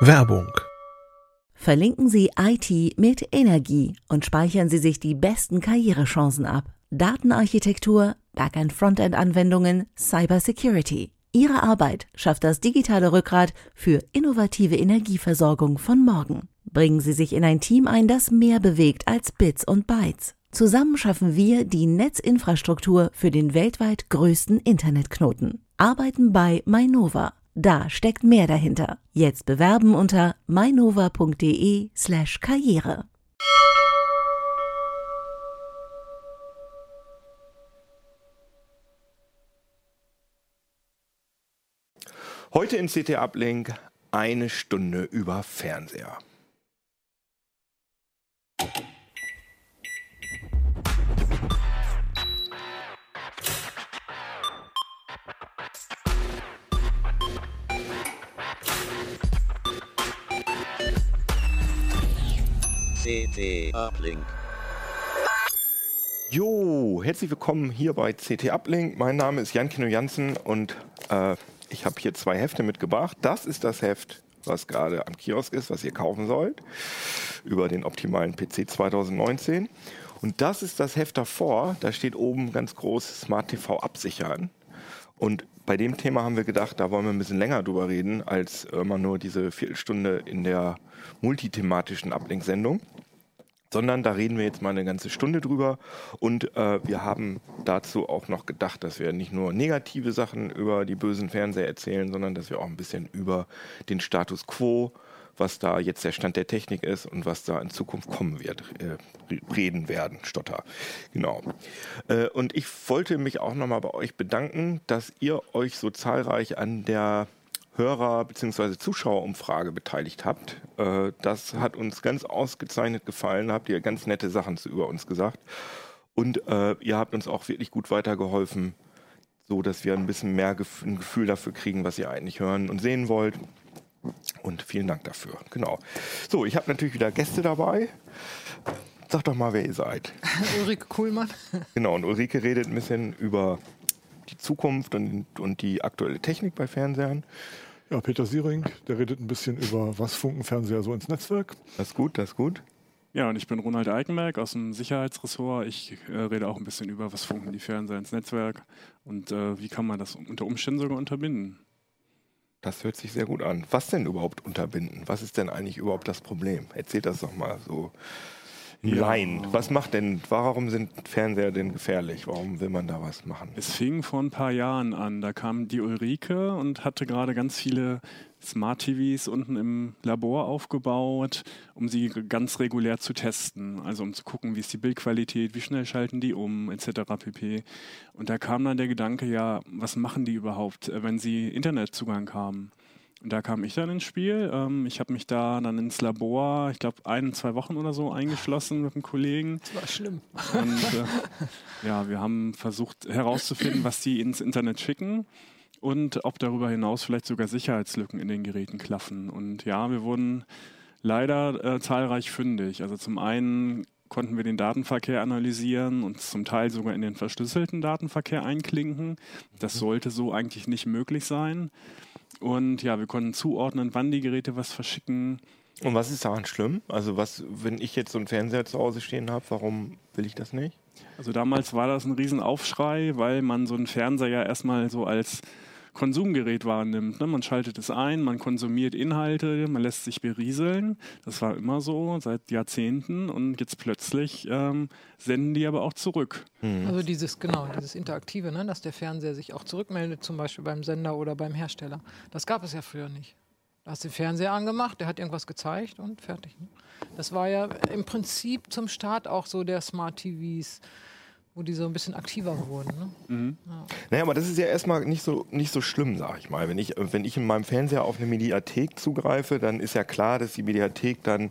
Werbung Verlinken Sie IT mit Energie und speichern Sie sich die besten Karrierechancen ab. Datenarchitektur, Backend-Frontend-Anwendungen, Cybersecurity. Ihre Arbeit schafft das digitale Rückgrat für innovative Energieversorgung von morgen. Bringen Sie sich in ein Team ein, das mehr bewegt als Bits und Bytes. Zusammen schaffen wir die Netzinfrastruktur für den weltweit größten Internetknoten. Arbeiten bei Mainova. Da steckt mehr dahinter. Jetzt bewerben unter mainova.de/karriere. Heute in CT Uplink eine Stunde über Fernseher. CT Uplink. Jo, herzlich willkommen hier bei CT Uplink. Mein Name ist Jan Kino Jansen und äh, ich habe hier zwei Hefte mitgebracht. Das ist das Heft, was gerade am Kiosk ist, was ihr kaufen sollt, über den optimalen PC 2019. Und das ist das Heft davor. Da steht oben ganz groß Smart TV absichern. Und bei dem Thema haben wir gedacht, da wollen wir ein bisschen länger drüber reden, als immer nur diese Viertelstunde in der multithematischen Ablenksendung. Sondern da reden wir jetzt mal eine ganze Stunde drüber. Und äh, wir haben dazu auch noch gedacht, dass wir nicht nur negative Sachen über die bösen Fernseher erzählen, sondern dass wir auch ein bisschen über den Status quo was da jetzt der Stand der Technik ist und was da in Zukunft kommen wird, äh, reden werden, Stotter. Genau. Äh, und ich wollte mich auch nochmal bei euch bedanken, dass ihr euch so zahlreich an der Hörer- bzw. Zuschauerumfrage beteiligt habt. Äh, das hat uns ganz ausgezeichnet gefallen, habt ihr ganz nette Sachen zu, über uns gesagt. Und äh, ihr habt uns auch wirklich gut weitergeholfen, so dass wir ein bisschen mehr gef ein Gefühl dafür kriegen, was ihr eigentlich hören und sehen wollt. Und vielen Dank dafür. Genau. So, ich habe natürlich wieder Gäste dabei. Sag doch mal, wer ihr seid. Ulrike Kuhlmann. Genau, und Ulrike redet ein bisschen über die Zukunft und, und die aktuelle Technik bei Fernsehern. Ja, Peter Siering, der redet ein bisschen über, was Funkenfernseher so ins Netzwerk. Das ist gut, das ist gut. Ja, und ich bin Ronald Eikenberg aus dem Sicherheitsressort. Ich äh, rede auch ein bisschen über, was funken die Fernseher ins Netzwerk und äh, wie kann man das unter Umständen sogar unterbinden. Das hört sich sehr gut an. Was denn überhaupt unterbinden? Was ist denn eigentlich überhaupt das Problem? Erzählt das doch mal so. Nein. Was macht denn, warum sind Fernseher denn gefährlich? Warum will man da was machen? Es fing vor ein paar Jahren an. Da kam die Ulrike und hatte gerade ganz viele Smart TVs unten im Labor aufgebaut, um sie ganz regulär zu testen. Also um zu gucken, wie ist die Bildqualität, wie schnell schalten die um, etc. pp. Und da kam dann der Gedanke, ja, was machen die überhaupt, äh, wenn sie Internetzugang haben? Da kam ich dann ins Spiel. Ähm, ich habe mich da dann ins Labor, ich glaube, ein, zwei Wochen oder so eingeschlossen mit einem Kollegen. Das war schlimm. Und äh, ja, wir haben versucht herauszufinden, was die ins Internet schicken und ob darüber hinaus vielleicht sogar Sicherheitslücken in den Geräten klaffen. Und ja, wir wurden leider äh, zahlreich fündig. Also zum einen konnten wir den Datenverkehr analysieren und zum Teil sogar in den verschlüsselten Datenverkehr einklinken. Das sollte so eigentlich nicht möglich sein. Und ja, wir konnten zuordnen, wann die Geräte was verschicken. Und was ist daran schlimm? Also was, wenn ich jetzt so einen Fernseher zu Hause stehen habe, warum will ich das nicht? Also damals war das ein Riesenaufschrei, weil man so einen Fernseher ja erstmal so als Konsumgerät wahrnimmt. Ne? Man schaltet es ein, man konsumiert Inhalte, man lässt sich berieseln. Das war immer so seit Jahrzehnten und jetzt plötzlich ähm, senden die aber auch zurück. Mhm. Also dieses, genau, dieses Interaktive, ne? dass der Fernseher sich auch zurückmeldet, zum Beispiel beim Sender oder beim Hersteller. Das gab es ja früher nicht. Da hast du den Fernseher angemacht, der hat irgendwas gezeigt und fertig. Ne? Das war ja im Prinzip zum Start auch so der Smart TVs wo die so ein bisschen aktiver wurden. Ne? Mhm. Ja. Naja, aber das ist ja erstmal nicht so, nicht so schlimm, sag ich mal. Wenn ich, wenn ich in meinem Fernseher auf eine Mediathek zugreife, dann ist ja klar, dass die Mediathek dann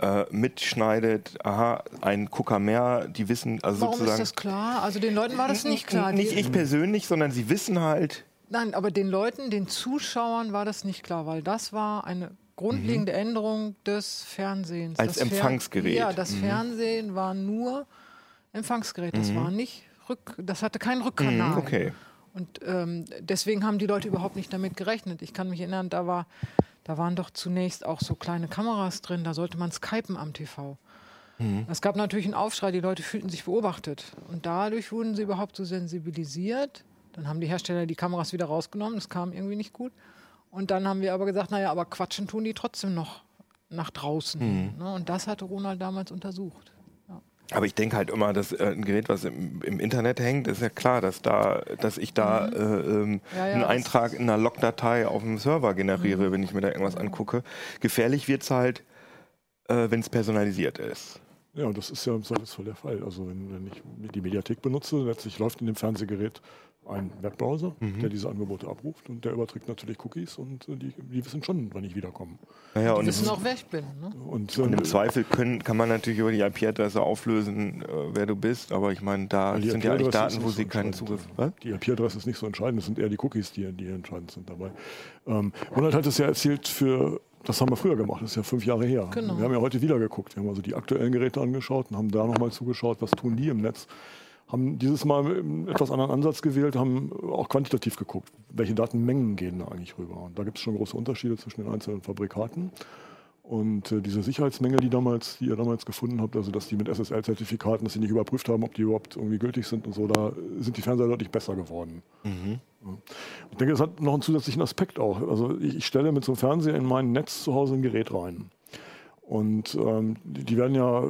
äh, mitschneidet, aha, ein Gucker mehr, die wissen, also Warum sozusagen. ist das klar? Also den Leuten war das nicht klar. Nicht ich persönlich, sondern sie wissen halt. Nein, aber den Leuten, den Zuschauern war das nicht klar, weil das war eine grundlegende mhm. Änderung des Fernsehens. Als das Empfangsgerät. Fer ja, das mhm. Fernsehen war nur Empfangsgerät. Das mhm. war nicht Rück, das hatte keinen Rückkanal. Mhm, okay. Und ähm, deswegen haben die Leute überhaupt nicht damit gerechnet. Ich kann mich erinnern, da war da waren doch zunächst auch so kleine Kameras drin, da sollte man skypen am TV. Es gab natürlich einen Aufschrei, die Leute fühlten sich beobachtet. Und dadurch wurden sie überhaupt so sensibilisiert. Dann haben die Hersteller die Kameras wieder rausgenommen, das kam irgendwie nicht gut. Und dann haben wir aber gesagt, naja, aber quatschen tun die trotzdem noch nach draußen. hin, Ne? Und das hatte Ronald damals untersucht. Aber ich denke halt immer, dass äh, ein Gerät, was im, im Internet hängt, ist ja klar, dass da, dass ich da äh, ähm, Mhm. Ja, ja, einen Eintrag in einer Logdatei auf dem Server generiere, wenn ich mir da irgendwas angucke. Gefährlich wird's halt, äh, wenn es personalisiert ist. Ja, und das ist ja im Zweifelsfall der Fall. Also wenn, wenn ich die Mediathek benutze, letztlich läuft in dem Fernsehgerät ein Webbrowser, Mhm. der diese Angebote abruft und der überträgt natürlich Cookies und äh, die, die wissen schon, wann ich wiederkomme. Naja, Die und, wissen auch, wer ich bin. Ne? Und, und im äh, Zweifel können, kann man natürlich über die IP-Adresse auflösen, äh, wer du bist, aber ich meine, da sind ja eigentlich Daten, wo nicht sie so keinen entscheidend. Zugriff was? Die IP-Adresse ist nicht so entscheidend, es sind eher die Cookies, die, die entscheidend sind dabei. Ähm, Ronald hat es ja erzählt für, das haben wir früher gemacht, das ist ja fünf Jahre her. Genau. Wir haben ja heute wieder geguckt, wir haben also die aktuellen Geräte angeschaut und haben da nochmal zugeschaut, was tun die im Netz. Haben dieses Mal einen etwas anderen Ansatz gewählt, haben auch quantitativ geguckt, welche Datenmengen gehen da eigentlich rüber. Und da gibt es schon große Unterschiede zwischen den einzelnen Fabrikaten. Und äh, diese Sicherheitsmenge, die, damals, die ihr damals gefunden habt, also dass die mit SSL-Zertifikaten, dass sie nicht überprüft haben, ob die überhaupt irgendwie gültig sind und so, da sind die Fernseher deutlich besser geworden. Ja. Ich denke, das hat noch einen zusätzlichen Aspekt auch. Also ich, ich stelle mit so einem Fernseher in mein Netz zu Hause ein Gerät rein. Und ähm, die, werden ja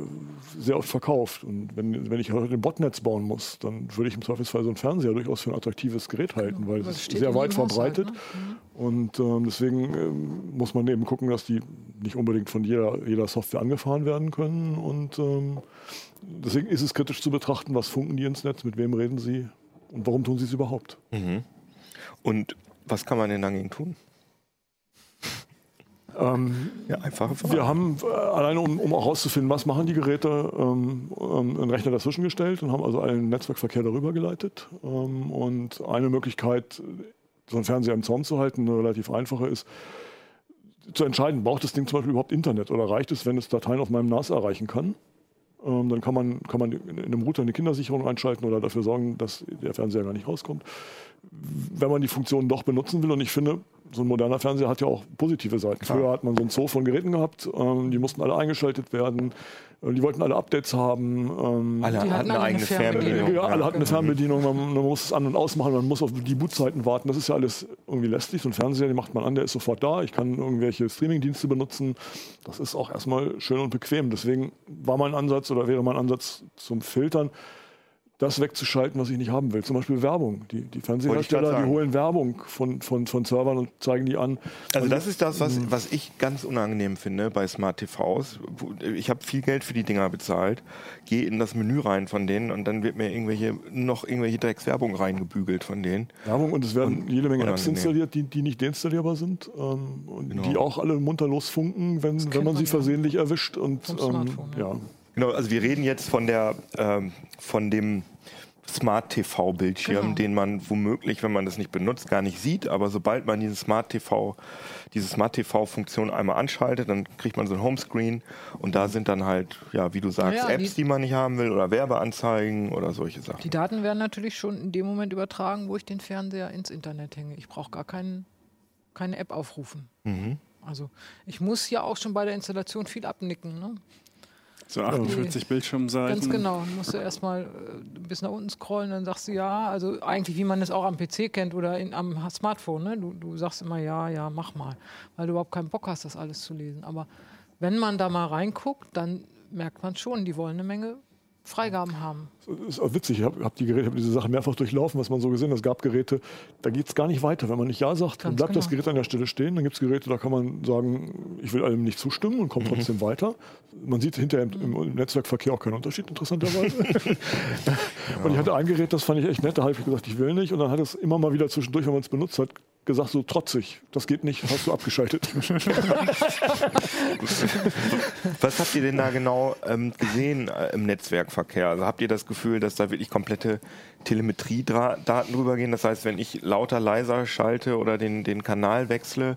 sehr oft verkauft. Und wenn, wenn ich heute ein Botnetz bauen muss, dann würde ich im Zweifelsfall so einen Fernseher durchaus für ein attraktives Gerät halten, weil es ist sehr weit jedem Haushalt, verbreitet. ne? Und ähm, deswegen ähm, muss man eben gucken, dass die nicht unbedingt von jeder, jeder Software angefahren werden können. Und ähm, deswegen ist es kritisch zu betrachten, was funken die ins Netz, mit wem reden sie und warum tun sie es überhaupt. Und was kann man denn dagegen tun? Ähm, Ja, einfache Frage. wir haben äh, alleine, um, um auch herauszufinden, was machen die Geräte, ähm, ähm, einen Rechner dazwischen gestellt und haben also allen Netzwerkverkehr darüber geleitet. Ähm, und eine Möglichkeit, so einen Fernseher im Zaum zu halten, eine relativ einfache ist, zu entscheiden, braucht das Ding zum Beispiel überhaupt Internet oder reicht es, wenn es Dateien auf meinem NAS erreichen kann? Ähm, dann kann man, kann man in einem Router eine Kindersicherung einschalten oder dafür sorgen, dass der Fernseher gar nicht rauskommt. Wenn man die Funktionen doch benutzen will, und ich finde, so ein moderner Fernseher hat ja auch positive Seiten. Früher hat man so ein Zoo von Geräten gehabt, ähm, die mussten alle eingeschaltet werden, äh, die wollten alle Updates haben. Ähm, Alle hatten hatten eine eigene Fernbedienung. Fernbedienung. ja, alle hatten eine. Fernbedienung, man, man muss es an- und ausmachen, man muss auf die Bootzeiten warten. Das ist ja alles irgendwie lästig. So ein Fernseher, den macht man an, der ist sofort da. Ich kann irgendwelche Streamingdienste benutzen. Das ist auch erstmal schön und bequem. Deswegen war mein Ansatz oder wäre mein Ansatz zum Filtern, das wegzuschalten, was ich nicht haben will. Zum Beispiel Werbung. Die, die grad die holen Werbung von, von, von Servern und zeigen die an. Also das ist das, was, was ich ganz unangenehm finde bei Smart TVs. Ich habe viel Geld für die Dinger bezahlt, gehe in das Menü rein von denen und dann wird mir irgendwelche noch irgendwelche Dreckswerbung reingebügelt von denen. Werbung und es werden Und jede Menge Apps unangenehm. installiert, die, die nicht deinstallierbar sind ähm, und Genau. die auch alle munter losfunken, wenn, wenn man sie ja. versehentlich erwischt. Und, ähm, ja. Genau, also wir reden jetzt von der ähm, von dem Smart TV Bildschirm, Genau. den man womöglich, wenn man das nicht benutzt, gar nicht sieht. Aber sobald man diesen Smart TV, diese Smart TV Funktion einmal anschaltet, dann kriegt man so ein Homescreen und da sind dann halt, ja, wie du sagst, Ja, Apps, die- die man nicht haben will oder Werbeanzeigen oder solche Sachen. Die Daten werden natürlich schon in dem Moment übertragen, wo ich den Fernseher ins Internet hänge. Ich brauche gar keinen, keine App aufrufen. Mhm. Also ich muss ja auch schon bei der Installation viel abnicken. Ne? So 48 Bildschirmseiten. Ganz genau. Du musst ja erstmal äh, bis nach unten scrollen, dann sagst du ja. Also eigentlich, wie man es auch am PC kennt oder in, am Smartphone. Ne? Du, du sagst immer ja, ja, mach mal. Weil du überhaupt keinen Bock hast, das alles zu lesen. Aber wenn man da mal reinguckt, dann merkt man schon, die wollen eine Menge Freigaben haben. Das ist auch witzig, ich habe hab die Geräte, hab diese Sache mehrfach durchlaufen, was man so gesehen hat. Es gab Geräte, da geht es gar nicht weiter. Wenn man nicht Ja sagt, dann bleibt das genau. Gerät an der Stelle stehen. Dann gibt es Geräte, da kann man sagen, ich will allem nicht zustimmen und kommt trotzdem weiter. Man sieht hinterher im, im Netzwerkverkehr auch keinen Unterschied, interessanterweise. Und ich hatte ein Gerät, das fand ich echt nett, da habe ich gesagt, ich will nicht. Und dann hat es immer mal wieder zwischendurch, wenn man es benutzt hat, gesagt, so trotzig, das geht nicht, hast du abgeschaltet. Was habt ihr denn da genau ähm, gesehen äh, im Netzwerkverkehr? Also habt ihr das Gefühl, dass da wirklich komplette Telemetriedaten drüber gehen? Das heißt, wenn ich lauter, leiser schalte oder den, den Kanal wechsle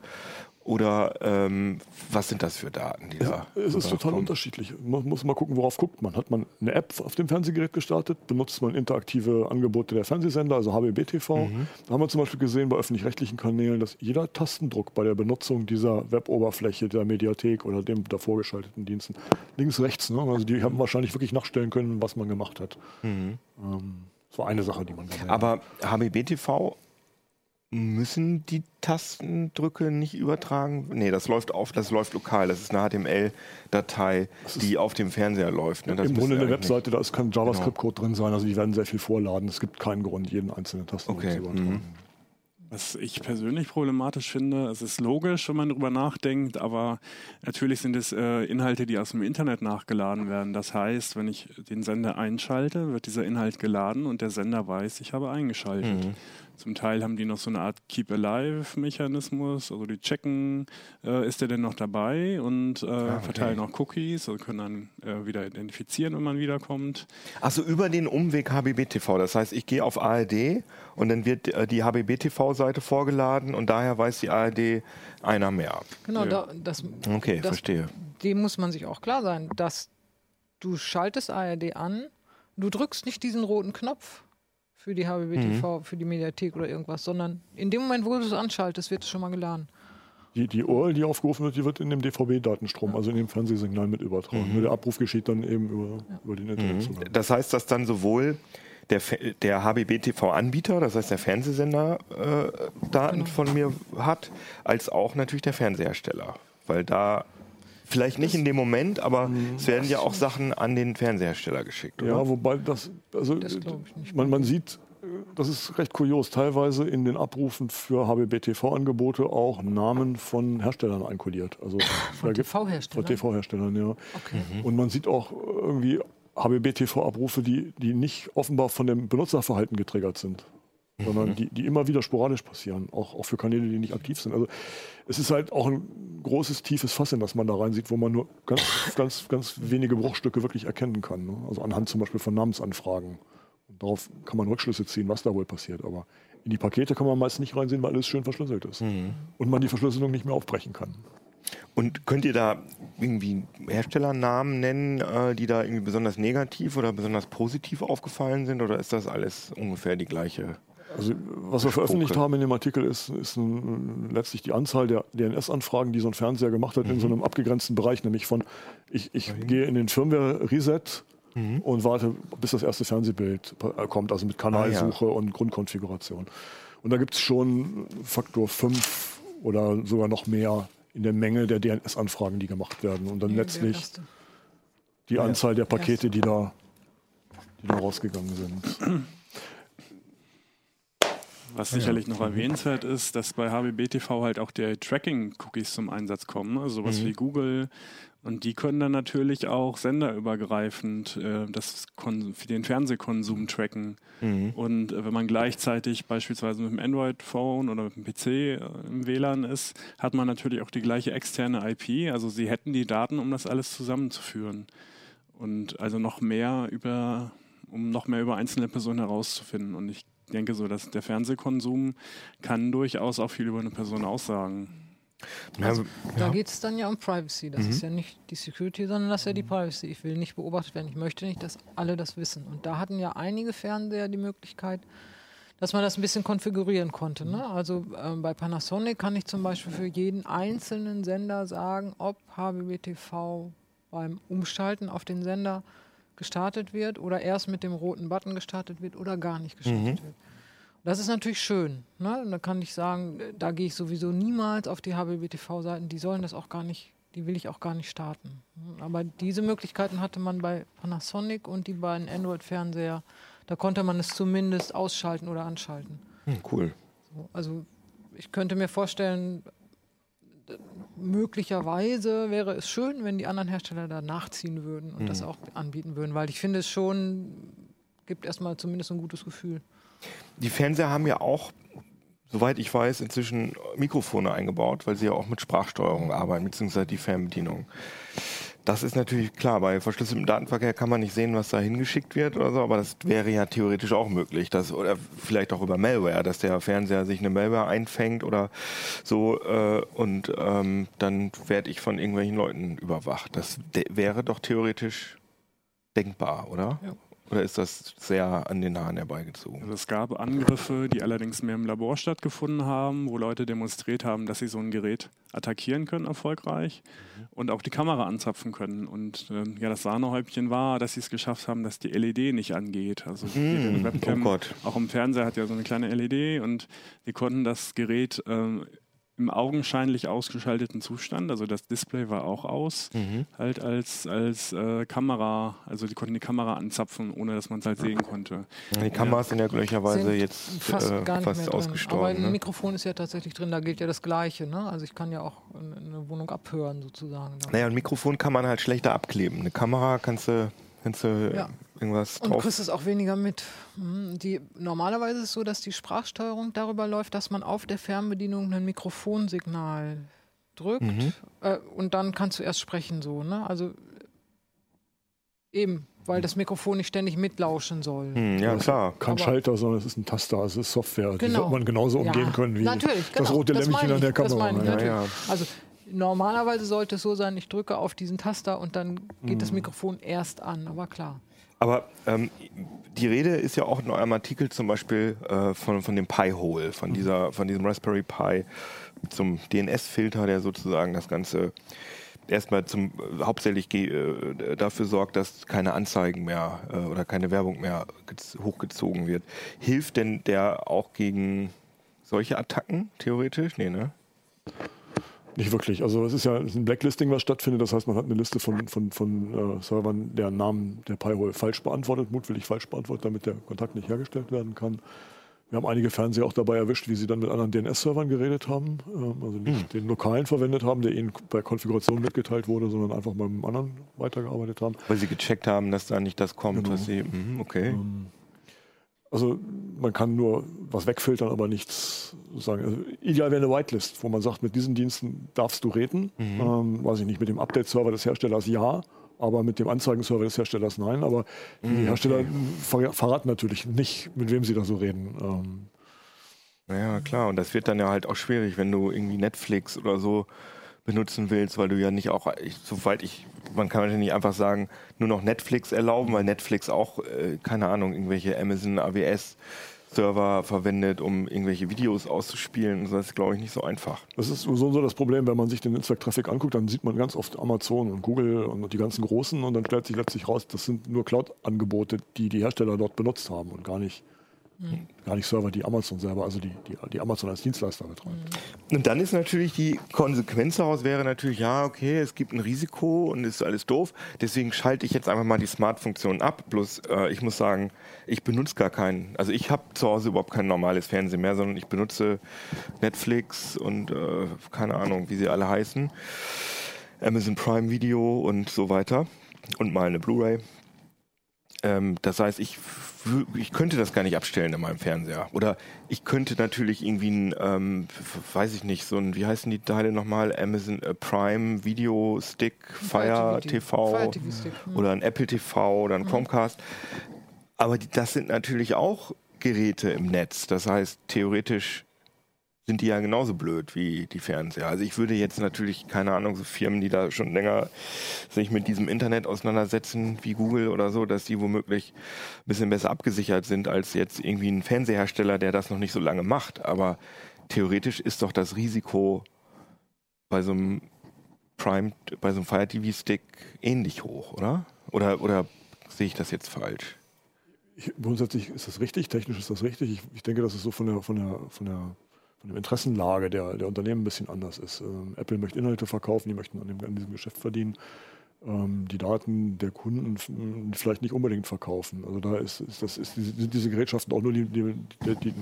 Oder ähm, was sind das für Daten, die da Es ist total rüberkommen? unterschiedlich. Man muss mal gucken, worauf guckt man. Hat man eine App auf dem Fernsehgerät gestartet? Benutzt man interaktive Angebote der Fernsehsender, also HBB-TV? Da haben wir zum Beispiel gesehen bei öffentlich-rechtlichen Kanälen, dass jeder Tastendruck bei der Benutzung dieser Web-Oberfläche der Mediathek oder dem davor geschalteten Diensten links, rechts, ne? also die haben wahrscheinlich wirklich nachstellen können, was man gemacht hat. Ähm, das war eine Sache, die man gesehen hat. Aber HBB-TV müssen die Tastendrücke nicht übertragen? Nee, das läuft auf, das läuft lokal. Das ist eine HTML-Datei, die auf dem Fernseher läuft. Ne? Das Im Grunde eine Webseite, da ist kein JavaScript-Code drin sein, also die werden sehr viel vorladen. Es gibt keinen Grund, jeden einzelnen Tastendruck Okay, zu übertragen. mhm. Was ich persönlich problematisch finde, es ist logisch, wenn man darüber nachdenkt, aber natürlich sind es äh, Inhalte, die aus dem Internet nachgeladen werden. Das heißt, wenn ich den Sender einschalte, wird dieser Inhalt geladen und der Sender weiß, ich habe eingeschaltet. Mhm. Zum Teil haben die noch so eine Art Keep Alive-Mechanismus, also die checken, äh, ist der denn noch dabei und äh, Ah, okay. verteilen auch Cookies und können dann äh, wieder identifizieren, wenn man wiederkommt. Also über den Umweg HBB-TV. Das heißt, ich gehe auf ARD und dann wird äh, die HBB-TV-Seite vorgeladen und daher weiß die ARD einer mehr. Genau, da, das, Okay, das, verstehe. dem muss man sich auch klar sein, dass du schaltest ARD an, du drückst nicht diesen roten Knopf für die HBB TV, für die Mediathek oder irgendwas, sondern in dem Moment, wo du es anschaltest, wird es schon mal geladen. Die, die URL, die aufgerufen wird, die wird in dem DVB-Datenstrom, also in dem Fernsehsignal mit übertragen. Nur der Abruf geschieht dann eben über, über den Internetzugang. Das heißt, dass dann sowohl der, der HBB-TV-Anbieter, das heißt der Fernsehsender, äh, Daten von mir hat, als auch natürlich der Fernsehersteller. Weil da, vielleicht nicht in dem Moment, aber es werden ja auch Sachen an den Fernsehersteller geschickt, oder? Ja, wobei das, also Das glaub ich nicht. man, man sieht, das ist recht kurios, teilweise in den Abrufen für HBB-TV-Angebote auch Namen von Herstellern einkodiert. Also von TV-Herstellern? Von TV-Herstellern, ja. Okay. Und man sieht auch irgendwie HBB-TV-Abrufe, die, die nicht offenbar von dem Benutzerverhalten getriggert sind, sondern die, die immer wieder sporadisch passieren, auch, auch für Kanäle, die nicht aktiv sind. Also es ist halt auch ein großes, tiefes Fass, in das man da reinsieht, wo man nur ganz, ganz, ganz wenige Bruchstücke wirklich erkennen kann. Ne? Also anhand zum Beispiel von Namensanfragen. Und darauf kann man Rückschlüsse ziehen, was da wohl passiert. Aber in die Pakete kann man meist nicht reinsehen, weil alles schön verschlüsselt ist. Und man die Verschlüsselung nicht mehr aufbrechen kann. Und könnt ihr da irgendwie Herstellernamen nennen, äh, die da irgendwie besonders negativ oder besonders positiv aufgefallen sind? Oder ist das alles ungefähr die gleiche? Also, was wir veröffentlicht haben in dem Artikel ist, ist ein, letztlich die Anzahl der DNS-Anfragen, die so ein Fernseher gemacht hat, in so einem abgegrenzten Bereich, nämlich von ich, ich gehe in den Firmware-Reset und warte, bis das erste Fernsehbild äh, kommt, also mit Kanalsuche und Grundkonfiguration. Und da gibt es schon Faktor 5 oder sogar noch mehr in der Menge der DNS-Anfragen, die gemacht werden. Und dann letztlich die Anzahl der Pakete, die da, die da rausgegangen sind. Was sicherlich noch erwähnenswert ist, dass bei HBB-TV halt auch die Tracking-Cookies zum Einsatz kommen, also sowas wie Google. Und die können dann natürlich auch senderübergreifend äh, das den Fernsehkonsum tracken. Und äh, wenn man gleichzeitig beispielsweise mit dem Android-Phone oder mit dem PC äh, im WLAN ist, hat man natürlich auch die gleiche externe IP. Also sie hätten die Daten, um das alles zusammenzuführen. Und also noch mehr über, um noch mehr über einzelne Personen herauszufinden. Und ich denke so, dass der Fernsehkonsum kann durchaus auch viel über eine Person aussagen. Ja, Da geht es dann ja um Privacy. Das ist ja nicht die Security, sondern das ist ja die Privacy. Ich will nicht beobachtet werden. Ich möchte nicht, dass alle das wissen. Und da hatten ja einige Fernseher die Möglichkeit, dass man das ein bisschen konfigurieren konnte. Ne? Also ähm, bei Panasonic kann ich zum Beispiel für jeden einzelnen Sender sagen, ob HBB-TV beim Umschalten auf den Sender gestartet wird oder erst mit dem roten Button gestartet wird oder gar nicht gestartet wird. Das ist natürlich schön. Ne? Und da kann ich sagen, äh, da gehe ich sowieso niemals auf die HBB-TV-Seiten. Die sollen das auch gar nicht, die will ich auch gar nicht starten. Aber diese Möglichkeiten hatte man bei Panasonic und die beiden Android-Fernseher. Da konnte man es zumindest ausschalten oder anschalten. hm, cool. So, Also ich könnte mir vorstellen, möglicherweise wäre es schön, wenn die anderen Hersteller da nachziehen würden und das auch anbieten würden, weil ich finde es schon, gibt erstmal zumindest ein gutes Gefühl. Die Fernseher haben ja auch, soweit ich weiß, inzwischen Mikrofone eingebaut, weil sie ja auch mit Sprachsteuerung arbeiten, beziehungsweise die Fernbedienung. Das ist natürlich klar, bei verschlüsseltem Datenverkehr kann man nicht sehen, was da hingeschickt wird oder so, aber das wäre ja theoretisch auch möglich. Dass, oder vielleicht auch über Malware, dass der Fernseher sich eine Malware einfängt oder so äh, und ähm, dann werde ich von irgendwelchen Leuten überwacht. Das wäre doch theoretisch denkbar, oder? Ja. Oder ist das sehr an den Haaren herbeigezogen? Also es gab Angriffe, die allerdings mehr im Labor stattgefunden haben, wo Leute demonstriert haben, dass sie so ein Gerät attackieren können erfolgreich und auch die Kamera anzapfen können. Und ähm, ja, das Sahnehäubchen war, dass sie es geschafft haben, dass die LED nicht angeht. Also Mm, Webcam, oh Gott. auch im Fernseher hat ja so eine kleine LED und wir konnten das Gerät ähm, im augenscheinlich ausgeschalteten Zustand, also das Display war auch aus, Mhm. halt als, als äh, Kamera, also die konnten die Kamera anzapfen, ohne dass man es halt sehen konnte. Die Kameras sind ja glücklicherweise Sind jetzt fast äh, gar nicht fast ausgestorben. Aber ein ne? Mikrofon ist ja tatsächlich drin, da gilt ja das Gleiche. Ne? Also ich kann ja auch eine eine Wohnung abhören sozusagen. damit. Naja, ein Mikrofon kann man halt schlechter abkleben. Eine Kamera kannst du, kannst du Ja. Irgendwas Und du drauf. kriegst es auch weniger mit. Hm, Die, normalerweise ist es so, dass die Sprachsteuerung darüber läuft, dass man auf der Fernbedienung ein Mikrofonsignal drückt Mhm. äh, und dann kannst du erst sprechen so. Ne? Also eben, weil das Mikrofon nicht ständig mitlauschen soll. Hm, ja, klar. Kein Aber- Schalter, sondern es ist ein Taster, es ist Software. Die Genau. sollte man genauso umgehen Ja, können wie natürlich, das genau, rote das Lämpchen meine an der das Kamera. meine ich, ja. Also normalerweise sollte es so sein, ich drücke auf diesen Taster und dann geht Mhm. das Mikrofon erst an, aber klar. Aber ähm, die Rede ist ja auch in eurem Artikel zum Beispiel äh, von, von dem Pi-Hole, Mhm. von, dieser, von diesem Raspberry Pi zum DNS-Filter, der sozusagen das Ganze erstmal zum äh, hauptsächlich äh, dafür sorgt, dass keine Anzeigen mehr äh, oder keine Werbung mehr gez- hochgezogen wird. Hilft denn der auch gegen solche Attacken theoretisch? Nee, ne? Nicht wirklich. Also es ist ja ein Blacklisting, was stattfindet. Das heißt, man hat eine Liste von, von, von äh, Servern, deren Namen der Pi-Hole falsch beantwortet, mutwillig falsch beantwortet, damit der Kontakt nicht hergestellt werden kann. Wir haben einige Fernseher auch dabei erwischt, wie sie dann mit anderen DNS-Servern geredet haben. Ähm, also nicht den lokalen verwendet haben, der ihnen bei Konfiguration mitgeteilt wurde, sondern einfach beim anderen weitergearbeitet haben. Weil sie gecheckt haben, dass da nicht das kommt, Genau. was sie. Mhm, okay. Also man kann nur was wegfiltern, aber nichts sagen. Also ideal wäre eine Whitelist, wo man sagt, mit diesen Diensten darfst du reden. Ähm, weiß ich nicht, mit dem Update-Server des Herstellers ja, aber mit dem Anzeigenserver des Herstellers nein. Aber die Hersteller ver verraten natürlich nicht, mit wem sie da so reden. Ähm, Ja, klar. Und das wird dann ja halt auch schwierig, wenn du irgendwie Netflix oder so benutzen willst, weil du ja nicht auch, ich, soweit ich, man kann ja nicht einfach sagen, nur noch Netflix erlauben, weil Netflix auch, äh, keine Ahnung, irgendwelche Amazon AWS Server verwendet, um irgendwelche Videos auszuspielen. Das ist, glaube ich, nicht so einfach. Das ist so so das Problem, wenn man sich den Netzwerktraffic anguckt, dann sieht man ganz oft Amazon und Google und die ganzen Großen und dann stellt sich letztlich raus, das sind nur Cloud-Angebote, die die Hersteller dort benutzt haben und gar nicht, gar nicht Server, die Amazon selber, also die, die, die Amazon als Dienstleister betreibt. Und dann ist natürlich die Konsequenz daraus wäre natürlich, ja, okay, es gibt ein Risiko und ist alles doof. Deswegen schalte ich jetzt einfach mal die Smart-Funktion ab. Bloß äh, ich muss sagen, ich benutze gar keinen. Also ich habe zu Hause überhaupt kein normales Fernsehen mehr, sondern ich benutze Netflix und äh, keine Ahnung, wie sie alle heißen. Amazon Prime Video und so weiter. Und mal eine Blu-ray. Ähm, das heißt, ich, ich könnte das gar nicht abstellen in meinem Fernseher. Oder ich könnte natürlich irgendwie ein, ähm, weiß ich nicht, so ein, wie heißen die Teile nochmal? Amazon äh, Prime Video Stick, Fire TV, Fire TV Stick. hm. oder ein Apple TV oder ein Chromecast. Aber die, das sind natürlich auch Geräte im Netz. Das heißt, theoretisch sind die ja genauso blöd wie die Fernseher. Also ich würde jetzt natürlich, keine Ahnung, so Firmen, die da schon länger sich mit diesem Internet auseinandersetzen, wie Google oder so, dass die womöglich ein bisschen besser abgesichert sind als jetzt irgendwie ein Fernsehersteller, der das noch nicht so lange macht. Aber theoretisch ist doch das Risiko bei so einem Prime, bei so einem Fire TV Stick ähnlich hoch, oder? Oder, oder sehe ich das jetzt falsch? Ich, grundsätzlich ist das richtig, technisch ist das richtig. Ich, ich denke, dass es so von der, von der, von der, von der Interessenlage der, der Unternehmen ein bisschen anders ist. Ähm, Apple möchte Inhalte verkaufen, die möchten an, dem, an diesem Geschäft verdienen. Ähm, die Daten der Kunden m, vielleicht nicht unbedingt verkaufen. Also da ist, ist, das, ist sind diese Gerätschaften auch nur die, die, die,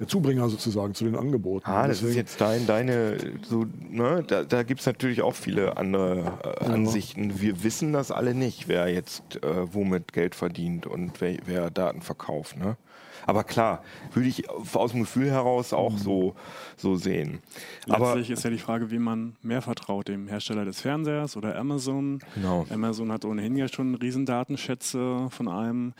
der Zubringer sozusagen zu den Angeboten. Ah, das ist Deswegen- jetzt dein, deine, so, ne, da, da gibt es natürlich auch viele andere äh, Ansichten. Wir wissen das alle nicht, wer jetzt äh, womit Geld verdient und wer, wer Daten verkauft, ne? Aber klar, würde ich aus dem Gefühl heraus auch so, so sehen. Aber Letztlich ist ja die Frage, wie man mehr vertraut, dem Hersteller des Fernsehers oder Amazon. Genau. Amazon hat ohnehin ja schon Riesendatenschätze von einem.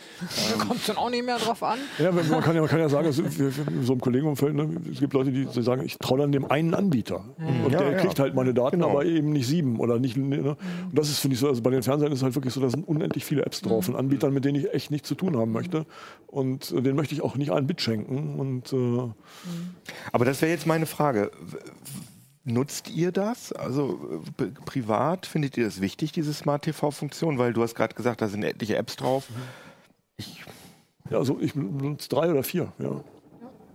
Da kommt es dann auch nicht mehr drauf an. Ja, man kann ja, man kann ja sagen, also in so einem Kollegenumfeld, ne, es gibt Leute, die sagen, ich traue dann dem einen Anbieter. Und Ja, der ja. kriegt halt meine Daten, Genau. aber eben nicht sieben oder nicht. Ne? Und das ist, finde ich so, also bei den Fernsehern ist es halt wirklich so, da sind unendlich viele Apps drauf von Anbietern, mit denen ich echt nichts zu tun haben möchte. Und äh, denen möchte ich auch nicht einen Bit schenken. Und äh, Aber das wäre jetzt meine Frage. Nutzt ihr das? Also privat findet ihr das wichtig, diese Smart TV-Funktion? Weil du hast gerade gesagt, da sind etliche Apps drauf. Ich, ja, also ich benutze drei oder vier, ja.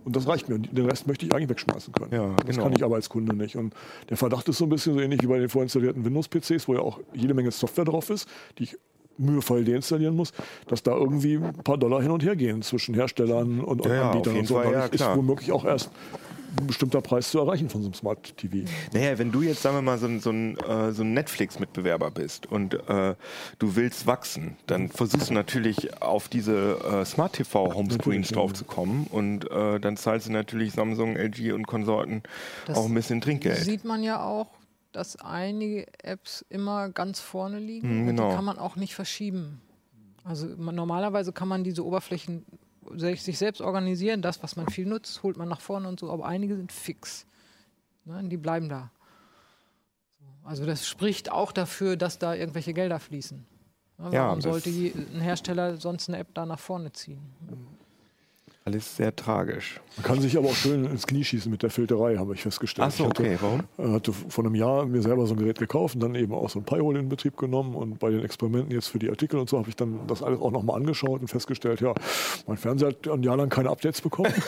Und das reicht mir. Den Rest möchte ich eigentlich wegschmeißen können. Ja, das genau. kann ich aber als Kunde nicht. Und der Verdacht ist so ein bisschen so ähnlich wie bei den vorinstallierten Windows-PCs, wo ja auch jede Menge Software drauf ist, die ich mühevoll deinstallieren muss, dass da irgendwie ein paar Dollar hin und her gehen zwischen Herstellern und, Ja, ja, auf Anbietern jeden und so. Fall, ja, ist klar. womöglich auch erst ein bestimmter Preis zu erreichen von so einem Smart TV. naja, wenn du jetzt, sagen wir mal, so ein, so ein, äh, so ein Netflix-Mitbewerber bist und äh, du willst wachsen, dann versuchst du natürlich auf diese äh, Smart TV-Homescreens Natürlich, ja. drauf zu kommen und äh, dann zahlst du natürlich Samsung, LG und Konsorten Das auch ein bisschen Trinkgeld. Sieht man ja auch, dass einige Apps immer ganz vorne liegen Mhm, und genau. die kann man auch nicht verschieben. Also man, normalerweise kann man diese Oberflächen sich selbst organisieren. Das, was man viel nutzt, holt man nach vorne und so, aber einige sind fix. Ne, die bleiben da. So, Also das spricht auch dafür, dass da irgendwelche Gelder fließen. Ne, Ja, Warum das- sollte ein Hersteller sonst eine App da nach vorne ziehen? Alles sehr tragisch. Man kann sich aber auch schön ins Knie schießen mit der Filterei, habe ich festgestellt. Ach so, Ich hatte- okay, warum? Äh, hatte vor einem Jahr mir selber so ein Gerät gekauft und dann eben auch so ein Pi-Hole in Betrieb genommen und bei den Experimenten jetzt für die Artikel und so habe ich dann das alles auch nochmal angeschaut und festgestellt, ja, mein Fernseher hat ein Jahr lang keine Updates bekommen.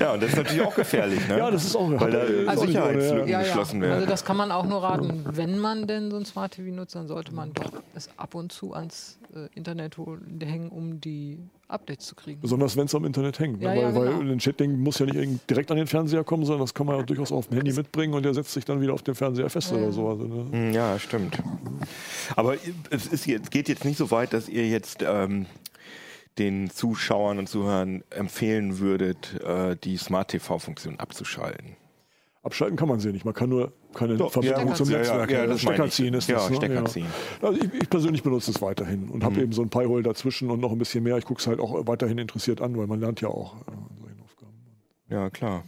Ja, und das ist natürlich auch gefährlich, ne? ja, das ist auch, Weil da nicht Sicherheitslücken Ja, ja. geschlossen werden. Also das kann man auch nur raten. Wenn man denn so ein Smart TV nutzt, dann sollte man doch es ab und zu ans äh, Internet holen, hängen, um die Updates zu kriegen. Besonders wenn es am Internet hängt. Ne? Ja, weil, ja, genau. weil ein Chatting muss ja nicht irgend- direkt an den Fernseher kommen, sondern das kann man ja durchaus auf dem Handy mitbringen und der setzt sich dann wieder auf den Fernseher fest oder so. Also, ne? Hm, Ja, stimmt. Aber es ist jetzt, geht jetzt nicht so weit, dass ihr jetzt ähm, den Zuschauern und Zuhörern empfehlen würdet, äh, die Smart TV-Funktion abzuschalten. Abschalten kann man sie nicht. Man kann nur keine Doch, Verbindung ja, zum ja, ja, Netzwerk. ja, meine Stecker ich. ziehen ist Ja, das. Ne? Stecker ziehen. Also ich, ich persönlich benutze es weiterhin und Mhm. habe eben so ein Pi-Hole dazwischen und noch ein bisschen mehr. Ich gucke es halt auch weiterhin interessiert an, weil man lernt ja auch äh, an solchen Aufgaben. Ja, klar.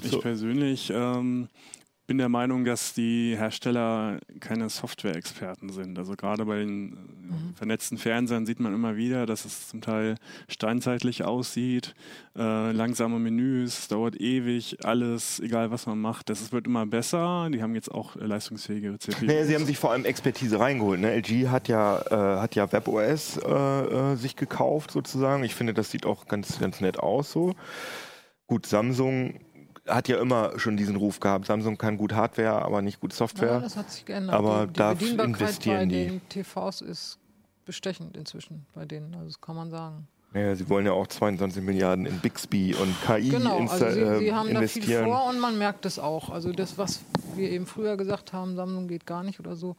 Ich persönlich ähm, bin der Meinung, dass die Hersteller keine Software-Experten sind. Also gerade bei den äh, vernetzten Fernsehern sieht man immer wieder, dass es zum Teil steinzeitlich aussieht, äh, langsame Menüs, dauert ewig, alles, egal was man macht. Das wird immer besser. Die haben jetzt auch äh, leistungsfähige CPUs. Naja, sie haben sich vor allem Expertise reingeholt. Ne? LG hat ja, äh, hat ja WebOS äh, äh, sich gekauft sozusagen. Ich finde, das sieht auch ganz, ganz nett aus so. Gut, Samsung hat ja immer schon diesen Ruf gehabt. Samsung kann gut Hardware, aber nicht gut Software. Ja, das hat sich geändert. Aber die, die da Bedienbarkeit bei investieren die. den TVs ist bestechend inzwischen bei denen. Also das kann man sagen. Naja, sie wollen ja auch 22 Milliarden in Bixby und KI Genau, also sie, äh, sie haben da viel investieren. vor und man merkt es auch. Also das, was wir eben früher gesagt haben, Samsung geht gar nicht oder so.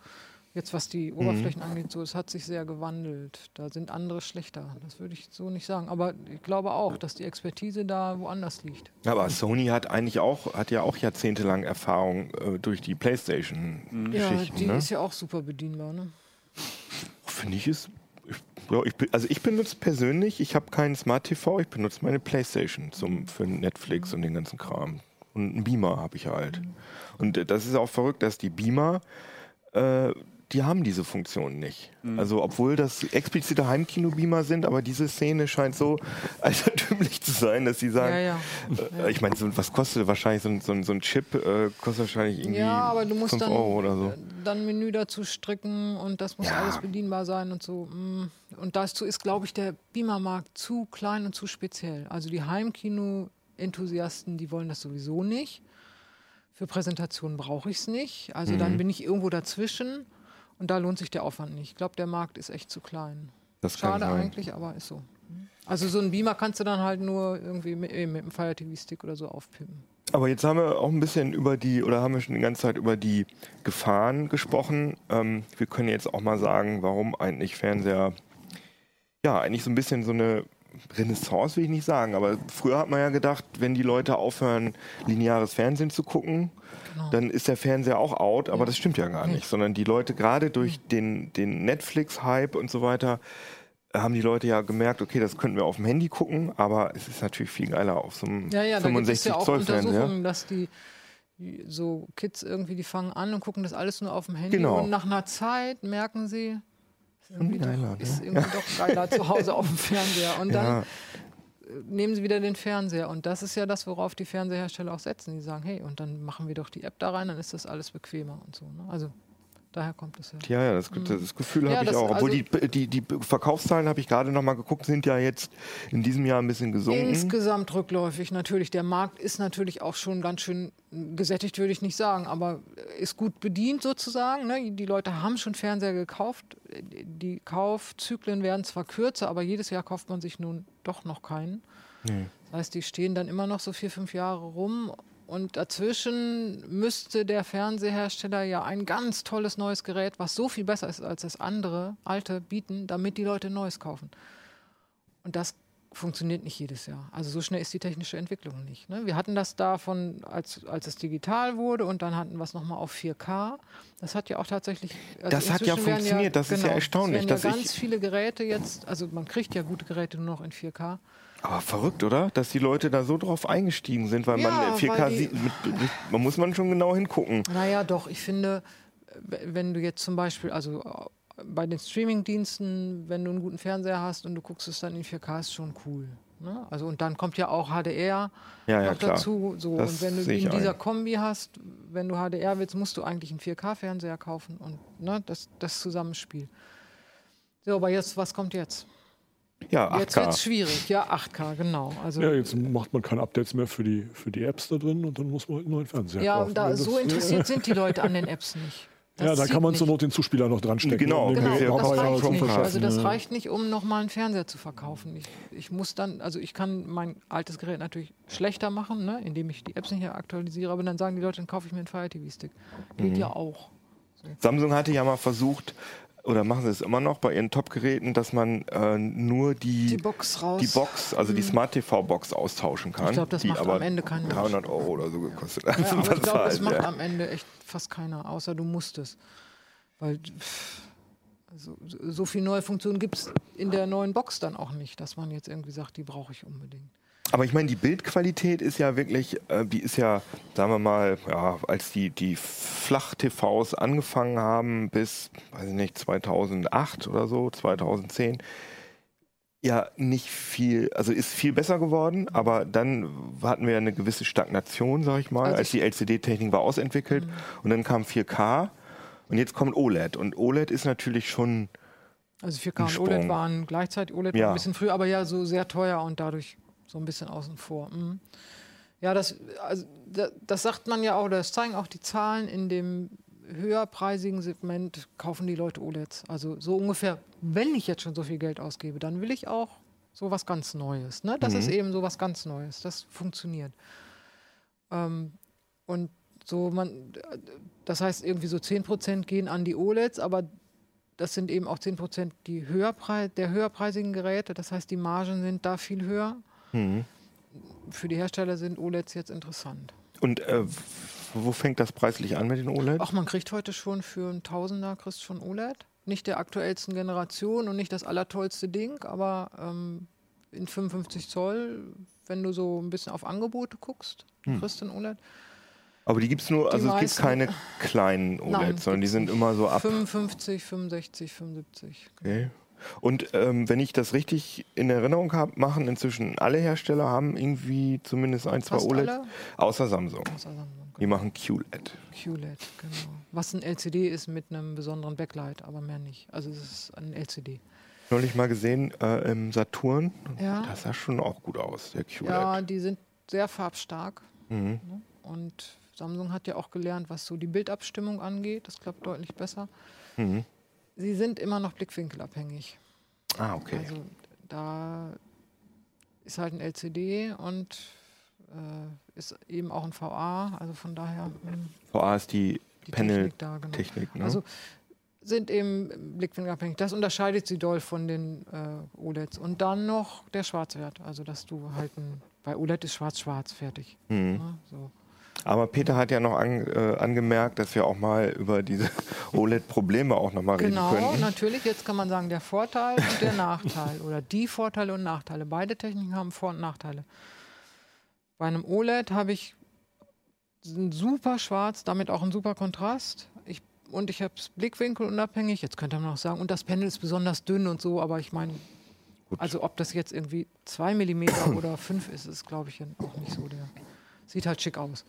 Jetzt was Mhm. die Oberflächen angeht, so, es hat sich sehr gewandelt. Da sind andere schlechter. Das würde ich so nicht sagen. Aber ich glaube auch, dass die Expertise da woanders liegt. Aber Sony hat eigentlich auch, hat ja auch jahrzehntelang Erfahrung äh, durch die Ja, Playstation-Geschichten. die ne? ist ja auch super bedienbar. Ne? Finde ich es. Ja, ich, also ich benutze persönlich, ich habe keinen Smart TV, ich benutze meine Playstation zum, für Netflix und den ganzen Kram. Und einen Beamer habe ich halt. Und äh, das ist auch verrückt, dass die Beamer, äh, die haben diese Funktion nicht. Also obwohl das explizite Heimkino-Beamer sind, aber diese Szene scheint so altertümlich zu sein, dass sie sagen, Ja, ja. Äh, ich meine, so, was kostet wahrscheinlich so ein, so ein, so ein Chip? Äh, kostet wahrscheinlich irgendwie Ja, aber du musst 5 dann, Euro oder so. äh, dann Menü dazu stricken und das muss Ja. alles bedienbar sein und so. mm. Und dazu ist, glaube ich, der Beamer-Markt zu klein und zu speziell. Also die Heimkino-Enthusiasten, die wollen das sowieso nicht. Für Präsentationen brauche ich es nicht. Also Mhm. dann bin ich irgendwo dazwischen und da lohnt sich der Aufwand nicht. Ich glaube, der Markt ist echt zu klein. Das kann Schade eigentlich, aber ist so. Also so einen Beamer kannst du dann halt nur irgendwie mit, mit dem Fire TV Stick oder so aufpimpen. Aber jetzt haben wir auch ein bisschen über die, oder haben wir schon die ganze Zeit über die Gefahren gesprochen. Ähm, wir können jetzt auch mal sagen, warum eigentlich Fernseher, ja, eigentlich so ein bisschen so eine Renaissance will ich nicht sagen, aber früher hat man ja gedacht, wenn die Leute aufhören, lineares Fernsehen zu gucken, Genau. dann ist der Fernseher auch out, aber das stimmt ja gar nicht, sondern die Leute gerade durch den, den Netflix-Hype und so weiter haben die Leute ja gemerkt, okay, das könnten wir auf dem Handy gucken, aber es ist natürlich viel geiler auf so einem Ja, ja, da gibt es 65 ja auch Zoll Fernseher. Untersuchungen, dass die die- so Kids irgendwie, die fangen an und gucken das alles nur auf dem Handy Genau. und nach einer Zeit merken sie, ist irgendwie, geiler, doch, ne? ist irgendwie doch geiler zu Hause auf dem Fernseher. Und dann Ja, äh, nehmen sie wieder den Fernseher. Und das ist ja das, worauf die Fernsehersteller auch setzen. Die sagen, hey, und dann machen wir doch die App da rein, dann ist das alles bequemer und so. Ne? Also daher kommt es ja. ja, ja, das, das Gefühl Mhm. Ja, habe ich auch. Obwohl also- die, die, die Verkaufszahlen, habe ich gerade noch mal geguckt, sind ja jetzt in diesem Jahr ein bisschen gesunken. Insgesamt rückläufig natürlich. Der Markt ist natürlich auch schon ganz schön gesättigt, würde ich nicht sagen, aber ist gut bedient sozusagen. Ne? Die Leute haben schon Fernseher gekauft. Die Kaufzyklen werden zwar kürzer, aber jedes Jahr kauft man sich nun doch noch keinen. Das heißt, die stehen dann immer noch so vier, fünf Jahre rum. Und dazwischen müsste der Fernsehersteller ja ein ganz tolles neues Gerät, was so viel besser ist als das andere, alte, bieten, damit die Leute Neues kaufen. Und das funktioniert nicht jedes Jahr. Also so schnell ist die technische Entwicklung nicht. Ne? Wir hatten das davon, als, als es digital wurde und dann hatten wir es nochmal auf 4K. Das hat ja auch tatsächlich... also Das hat ja funktioniert. Das ist ja erstaunlich, Es werden dass ja ich- ganz viele Geräte jetzt, also man kriegt ja gute Geräte nur noch in 4K. Aber verrückt, oder? Dass die Leute da so drauf eingestiegen sind, weil Ja, man 4K weil die- sieht, man muss man schon genau hingucken. Naja, doch, ich finde, wenn du jetzt zum Beispiel, also äh, bei den Streamingdiensten, wenn du einen guten Fernseher hast und du guckst es dann in 4K, ist schon cool. Ne? Also und dann kommt ja auch HDR Ja, ja, noch klar. dazu. So. Das Und wenn du in dieser ein. Kombi hast, wenn du HDR willst, musst du eigentlich einen 4K-Fernseher kaufen und ne, das, das Zusammenspiel. So, aber jetzt, was kommt jetzt? Ja, Jetzt wird es 8K. schwierig. Ja, 8K, genau. Also, Ja, jetzt macht man keine Updates mehr für die, für die Apps da drin und dann muss man halt einen neuen Fernseher ja, kaufen. Das- so interessiert sind die Leute an den Apps nicht. Das Ja, da kann man nicht. zur Not den Zuspieler noch dran stecken. Genau, Genau, Ja, das ja reicht nicht. Also das ja. reicht nicht, um nochmal einen Fernseher zu verkaufen. Ich, ich muss dann, also ich kann mein altes Gerät natürlich schlechter machen, ne, indem ich die Apps nicht mehr aktualisiere, aber dann sagen die Leute, dann kaufe ich mir einen Fire TV Stick. Geht Mhm. ja auch. Samsung hatte ja mal versucht, oder machen sie es immer noch bei ihren Top-Geräten, dass man äh, nur die, Die Box die Box, also die Smart TV-Box austauschen kann. Ich glaub, das die macht aber am Ende keinen Mensch. 300 Euro oder so gekostet. Ja, aber ich glaube, das macht ja. am Ende echt fast keiner, außer du musst es. Weil pff, also, so- so viel neue Funktionen gibt es in der neuen Box dann auch nicht, dass man jetzt irgendwie sagt, die brauche ich unbedingt. Aber ich meine, die Bildqualität ist ja wirklich, äh, die ist ja, sagen wir mal, ja, als die, die Flach-TVs angefangen haben bis, weiß ich nicht, 2008 oder so, 2010, ja nicht viel, also ist viel besser geworden, aber dann hatten wir ja eine gewisse Stagnation, sag ich mal, Also als die LCD-Technik war ausentwickelt und dann kam 4K und jetzt kommt OLED und OLED ist natürlich schon, Also 4K Ein und OLED waren gleichzeitig, OLED Ja. ein bisschen früher, aber ja so sehr teuer und dadurch so ein bisschen außen vor. Mhm. Ja, das, also, da- das sagt man ja auch, das zeigen auch die Zahlen in dem höherpreisigen Segment kaufen die Leute OLEDs. Also so ungefähr, wenn ich jetzt schon so viel Geld ausgebe, dann will ich auch so was ganz Neues. Ne? Das ist eben so was ganz Neues. Das funktioniert. Ähm, und so man, das heißt irgendwie so 10% gehen an die OLEDs, aber das sind eben auch 10% die höherprei der höherpreisigen Geräte. Das heißt, die Margen sind da viel höher. Hm. Für die Hersteller sind OLEDs jetzt interessant. Und äh, wo fängt das preislich an mit den OLED? Ach, man kriegt heute schon für einen Tausender kriegst schon OLED. Nicht der aktuellsten Generation und nicht das allertollste Ding, aber ähm, in 55 Zoll, wenn du so ein bisschen auf Angebote guckst, kriegst du ein OLED. Aber die gibt es nur, also es gibt keine kleinen OLEDs, Nein, sondern die sind immer so ab. 55, 65, 75. Okay. Und ähm, wenn ich das richtig in Erinnerung habe, machen inzwischen alle Hersteller haben irgendwie zumindest ein, zwei Fast OLEDs, alle? außer Samsung. Außer Samsung, Die machen QLED. QLED, genau. Was ein LCD ist mit einem besonderen Backlight, aber mehr nicht. Also es ist ein LCD. Neulich mal gesehen äh, im Saturn. Ja. Das sah schon auch gut aus, der QLED. Ja, die sind sehr farbstark. Mhm. Ne? Und Samsung hat ja auch gelernt, was so die Bildabstimmung angeht. Das klappt deutlich besser. Mhm. Sie sind immer noch blickwinkelabhängig. Ah, okay. Also da ist halt ein LCD und äh, ist eben auch ein VA. Also von daher hm, VA ist die die Panel-Technik. Technik da. Genau. ne? Also sind eben blickwinkelabhängig. Das unterscheidet sie doll von den äh, OLEDs. Und dann noch der Schwarzwert. Also, dass du halt ein, bei OLED ist schwarz-schwarz fertig. Mhm. Ja, so. Aber Peter hat ja noch an, äh, angemerkt, dass wir auch mal über diese OLED-Probleme auch nochmal reden Genau, können. natürlich. Jetzt kann man sagen, der Vorteil und der Nachteil. Oder die Vorteile und Nachteile. Beide Techniken haben Vor- und Nachteile. Bei einem OLED habe ich ein super Schwarz, damit auch ein super Kontrast. Ich, und ich habe es blickwinkelunabhängig. Jetzt könnte man auch sagen, und das Panel ist besonders dünn und so, aber ich meine, also ob das jetzt irgendwie 2 mm oder 5 ist, ist glaube ich auch nicht so. Der sieht halt schick aus.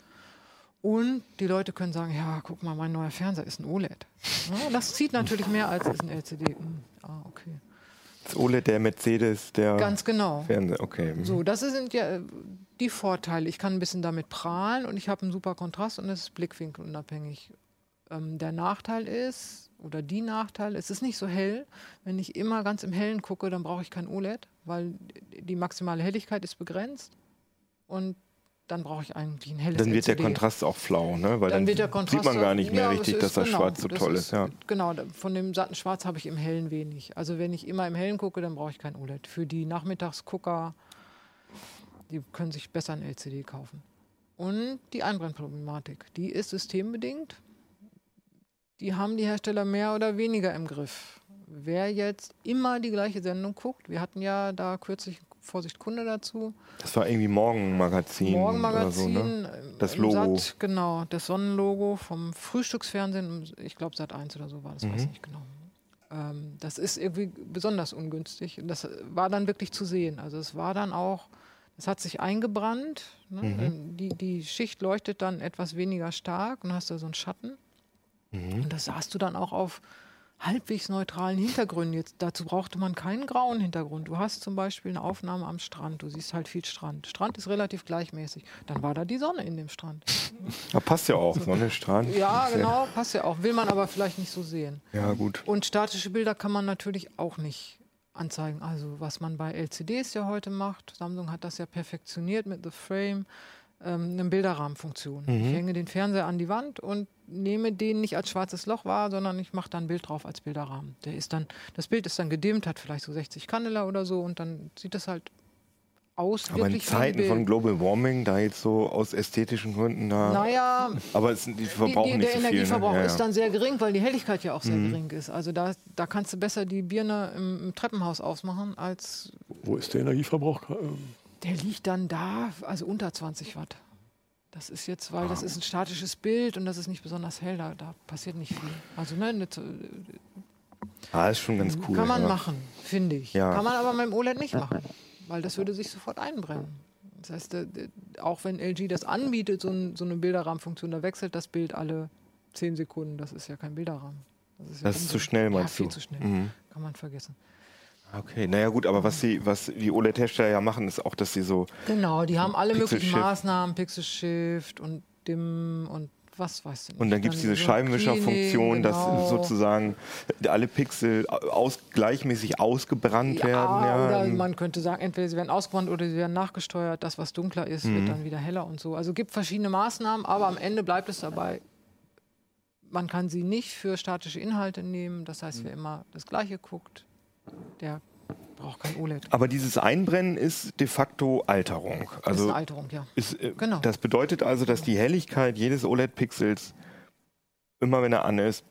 Und die Leute können sagen, ja, guck mal, mein neuer Fernseher ist ein OLED. Ja, das zieht natürlich mehr als ist ein LCD. Hm, ah, okay. Das OLED der Mercedes, der Ganz genau. Fernseher, okay. mhm. So, das sind ja äh, die Vorteile. Ich kann ein bisschen damit prahlen und ich habe einen super Kontrast und es ist blickwinkelunabhängig. Ähm, der Nachteil ist, oder die Nachteile, es ist nicht so hell. Wenn ich immer ganz im Hellen gucke, dann brauche ich kein OLED, weil die maximale Helligkeit ist begrenzt und dann brauche ich eigentlich ein helles Dann wird der LCD. Kontrast auch flau, ne? Weil dann, Dann der sieht man gar nicht mehr ja, richtig, dass ist das genau, Schwarz so das toll ist. Ja. Genau, von dem satten Schwarz habe ich im Hellen wenig. Also wenn ich immer im Hellen gucke, dann brauche ich kein OLED. Für die Nachmittagsgucker, die können sich besser ein LCD kaufen. Und die Einbrennproblematik, die ist systembedingt. Die haben die Hersteller mehr oder weniger im Griff. Wer jetzt immer die gleiche Sendung guckt, wir hatten ja da kürzlich Vorsicht Kunde dazu, Das war irgendwie Morgenmagazin. Morgenmagazin, Oder so, ne? Das im Logo. Sat, genau, das Sonnenlogo vom Frühstücksfernsehen, ich glaube Sat 1 oder so war das, Mhm. weiß ich nicht genau. Ähm, das ist irgendwie besonders ungünstig. Und das war dann wirklich zu sehen. Also es war dann auch, es hat sich eingebrannt. Ne? Mhm. Die, die Schicht leuchtet dann etwas weniger stark und hast da so einen Schatten. Mhm. Und das sahst du dann auch auf halbwegs neutralen Hintergründen. Jetzt, dazu brauchte man keinen grauen Hintergrund. Du hast zum Beispiel eine Aufnahme am Strand. Du siehst halt viel Strand. Strand ist relativ gleichmäßig. Dann war da die Sonne in dem Strand. Ja, passt ja auch, Sonne, Strand. Ja, genau, passt ja auch. Will man aber vielleicht nicht so sehen. Ja, gut. Und statische Bilder kann man natürlich auch nicht anzeigen. Also was man bei LCDs ja heute macht, Samsung hat das ja perfektioniert mit The Frame, ähm, eine Bilderrahmenfunktion. Mhm. Ich hänge den Fernseher an die Wand und nehme den nicht als schwarzes Loch wahr, sondern ich mache da ein Bild drauf als Bilderrahmen. Der ist dann, das Bild ist dann gedimmt, hat vielleicht so 60 Candela oder so und dann sieht das halt aus. Aber in Zeiten von. Global Warming, da jetzt so aus ästhetischen Gründen da. Naja, Aber es, die die, verbrauchen die, nicht der so viel. Energieverbrauch ne? ja, ist dann sehr gering, weil die Helligkeit ja auch sehr Mhm. gering ist. Also da, da kannst du besser die Birne im, im Treppenhaus ausmachen, als Wo ist der Energieverbrauch? Der liegt dann da, also unter 20 Watt. Das ist jetzt, weil Ah. das ist ein statisches Bild und das ist nicht besonders hell, da, da passiert nicht viel. Also ne, ne, Ah, ist schon ganz cool. kann man ja. machen, finde ich. Ja. Kann man aber mit dem OLED nicht machen, weil das würde sich sofort einbrennen. Das heißt, äh, auch wenn LG das anbietet, so, ein, so eine Bilderrahmenfunktion, da wechselt das Bild alle 10 Sekunden. Das ist ja kein Bilderrahmen. Das ist, ja Das ist zu schnell, ja, meinst viel du? zu schnell. Mhm. Kann man vergessen. Okay, naja gut, aber was, sie, was die OLED-Hersteller ja machen, ist auch, dass sie so Genau, die haben alle möglichen. Maßnahmen, Pixel Shift und Dim und was weißt du nicht. Und dann gibt es diese so Scheibenwischerfunktion, Cleaning, dass genau. sozusagen alle Pixel aus, gleichmäßig ausgebrannt ja, werden. Ja, oder ähm, man könnte sagen, entweder sie werden ausgebrannt oder sie werden nachgesteuert. Das, was dunkler ist, Mhm. wird dann wieder heller und so. Also gibt verschiedene Maßnahmen, aber am Ende bleibt es dabei, man kann sie nicht für statische Inhalte nehmen. Das Mhm. heißt, wer immer das Gleiche guckt, der braucht kein OLED. aber dieses Einbrennen ist de facto Alterung. das ist Also eine Alterung, ja. ist, äh, Genau. das bedeutet also, dass die Helligkeit jedes OLED-Pixels immer, wenn er an ist,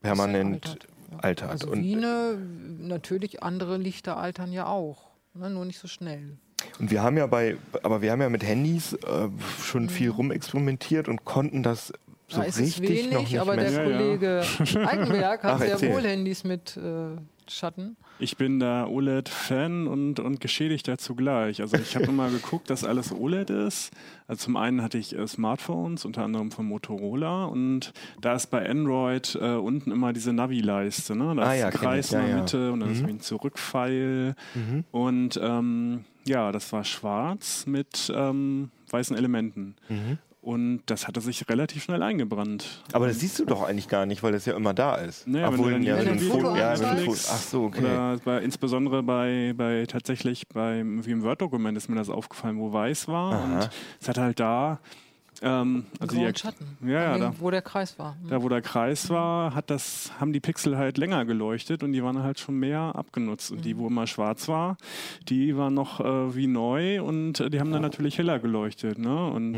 permanent altert, ja. altert. Also und, wie eine, natürlich andere Lichter altern ja auch, ne, nur nicht so schnell. und wir haben ja bei, aber wir haben ja mit Handys äh, schon viel rumexperimentiert und konnten das so Mhm. da ist es richtig wenig, noch nicht aber der messen. Ja, ja. Kollege Eigenberg hat Ach, sehr wohl Handys mit äh, Schatten. Ich bin da OLED-Fan und, und Geschädigter zugleich. Also ich habe immer geguckt, dass alles OLED ist. Also zum einen hatte ich äh, Smartphones, unter anderem von Motorola. Und da ist bei Android äh, unten immer diese Navi-Leiste. Ne? Da Ah ist ja, ein Kreis ich. Ja, in der ja. Mitte und dann ist Mhm. wie ein Zurückpfeil. Mhm. Und ähm, ja, das war schwarz mit ähm, weißen Elementen. Mhm. Und das hatte sich relativ schnell eingebrannt. Aber das siehst du doch eigentlich gar nicht, weil das ja immer da ist. Naja, wenn Obwohl, du ja, wenn du ein Wenn du Foto, ein ja, wenn ein Foto, ach so, okay. Oder bei, insbesondere bei, bei tatsächlich beim wie im Word-Dokument ist mir das aufgefallen, wo weiß war. Aha. Und es hat halt da Ähm, also die, Schatten. ja, ja, da- wo der Kreis war. Da wo der Kreis war, hat das, haben die Pixel halt länger geleuchtet und die waren halt schon mehr abgenutzt. Und Mhm. die, wo immer schwarz war, die waren noch äh, wie neu und äh, die haben dann natürlich heller geleuchtet. Ne? Und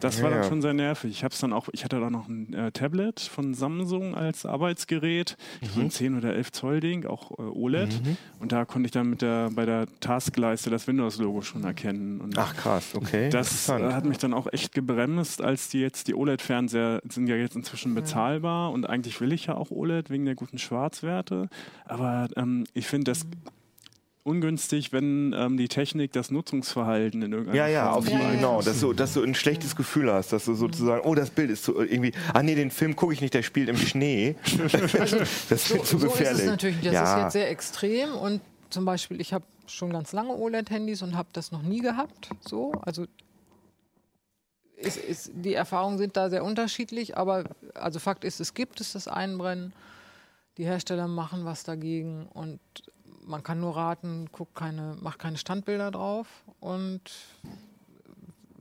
das war Ja, dann ja. schon sehr nervig. Ich hab's dann auch, ich hatte da noch ein äh, Tablet von Samsung als Arbeitsgerät, so ein 10 oder 11 Zoll Ding, auch äh, OLED. Und da konnte ich dann mit der bei der Taskleiste das Windows-Logo schon erkennen. Und Ach krass, okay. das äh, hat mich dann auch echt gebremst, als die jetzt die OLED-Fernseher sind ja jetzt inzwischen bezahlbar und eigentlich will ich ja auch OLED wegen der guten Schwarzwerte. Aber ähm, ich finde das ungünstig, wenn ähm, die Technik das Nutzungsverhalten in irgendeiner Ja, ja, Form auf jeden Ja, Fall, ja, genau. Dass du, dass du ein schlechtes Gefühl hast, dass du sozusagen, oh, das Bild ist so irgendwie, ah nee, den Film gucke ich nicht, der spielt im Schnee. das wird zu so gefährlich. ist es natürlich. Das ja. ist jetzt sehr extrem und zum Beispiel, ich habe schon ganz lange OLED-Handys und habe das noch nie gehabt. So, also ist, ist, die Erfahrungen sind da sehr unterschiedlich, aber also Fakt ist, es gibt es das Einbrennen. Die Hersteller machen was dagegen und man kann nur raten, guck keine, mach keine Standbilder drauf und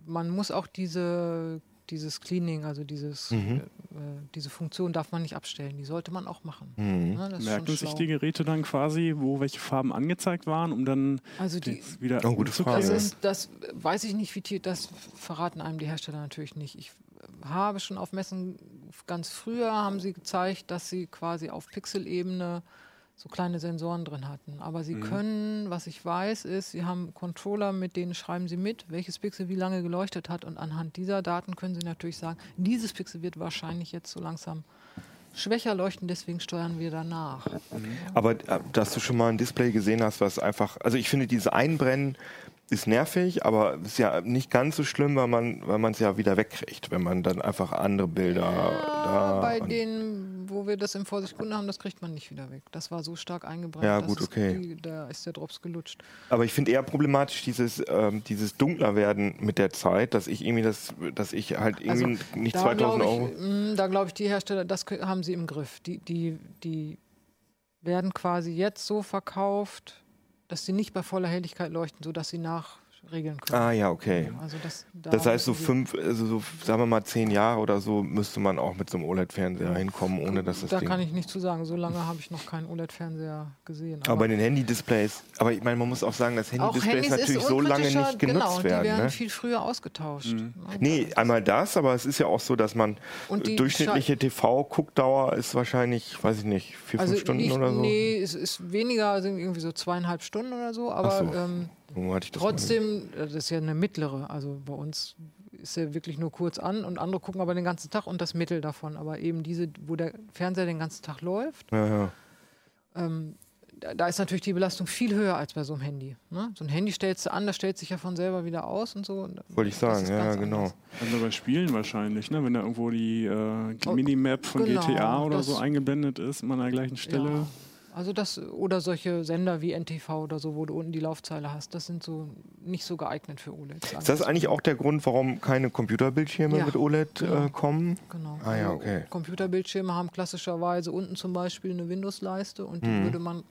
man muss auch diese, dieses Cleaning, also dieses, Mhm. Äh, diese Funktion darf man nicht abstellen. Die sollte man auch machen. Mhm. Ne, das ist Merken sich die Geräte dann quasi, wo welche Farben angezeigt waren, um dann Also die, wieder Oh, gute? Frage. das, ist, das weiß ich nicht, wie tief, das verraten einem die Hersteller natürlich nicht. Ich habe schon auf Messen ganz früher haben sie gezeigt, dass sie quasi auf Pixelebene so kleine Sensoren drin hatten. Aber Mhm. sie können, was ich weiß, ist, sie haben Controller, mit denen schreiben sie mit, welches Pixel wie lange geleuchtet hat. Und anhand dieser Daten können sie natürlich sagen, dieses Pixel wird wahrscheinlich jetzt so langsam schwächer leuchten, deswegen steuern wir danach. Aber äh, dass du schon mal ein Display gesehen hast, was einfach, also ich finde, dieses Einbrennen ist nervig, aber ist ja nicht ganz so schlimm, weil man weil man es ja wieder wegkriegt, wenn man dann einfach andere Bilder da. bei denen, wo wir das im Vorsicht haben, das kriegt man nicht wieder weg. Das war so stark eingebrannt. Ja, gut, okay. Die, da ist der Drops gelutscht. Aber ich finde eher problematisch dieses, ähm, dieses dunkler werden mit der Zeit, dass ich irgendwie das, dass ich halt irgendwie nicht Also, da 2000 glaube Euro. ich, mh, da glaube ich, die Hersteller, das haben sie im Griff. Die, die, die werden quasi jetzt so verkauft, dass sie nicht bei voller Helligkeit leuchten, sodass sie nachregeln können. Ah ja, okay. Also das, da Das heißt, so fünf, also so, sagen wir mal zehn Jahre oder so, müsste man auch mit so einem OLED-Fernseher hinkommen, ohne dass das Da Ding. kann ich nicht zu sagen. So lange habe ich noch keinen OLED-Fernseher gesehen. aber bei den Handy-Displays, aber ich meine, man muss auch sagen, dass Handy-Displays natürlich so lange nicht genutzt genau, werden. Die werden ne? viel früher ausgetauscht. Ne? Nee, einmal das, aber es ist ja auch so, dass man Und die durchschnittliche TV-Guckdauer ist wahrscheinlich, weiß ich nicht, vier, fünf Stunden nicht, oder so. Nee, es ist weniger, sind irgendwie so zweieinhalb Stunden oder so, aber Ach so. ähm, So hatte ich das mal trotzdem, äh, das ist ja eine mittlere. Also bei uns ist ja wirklich nur kurz an und andere gucken aber den ganzen Tag und das Mittel davon. Aber eben diese, wo der Fernseher den ganzen Tag läuft, Ja, ja. ähm, da, da ist natürlich die Belastung viel höher als bei so einem Handy. Ne? So ein Handy stellst du an, das stellt sich ja von selber wieder aus und so. Wollte ich sagen, ja, genau. anders. Also bei Spielen wahrscheinlich, ne? wenn da irgendwo die äh, Oh, Minimap von genau, GTA oder so eingeblendet ist, immer an der gleichen Stelle. Ja. Also das oder solche Sender wie NTV oder so, wo du unten die Laufzeile hast, das sind so nicht so geeignet für OLEDs. Ist das eigentlich auch der Grund, warum keine Computerbildschirme Ja, mit OLED äh, kommen? Genau. Ah ja, Also okay. Computerbildschirme haben klassischerweise unten zum Beispiel eine Windows-Leiste und die Mhm. würde man,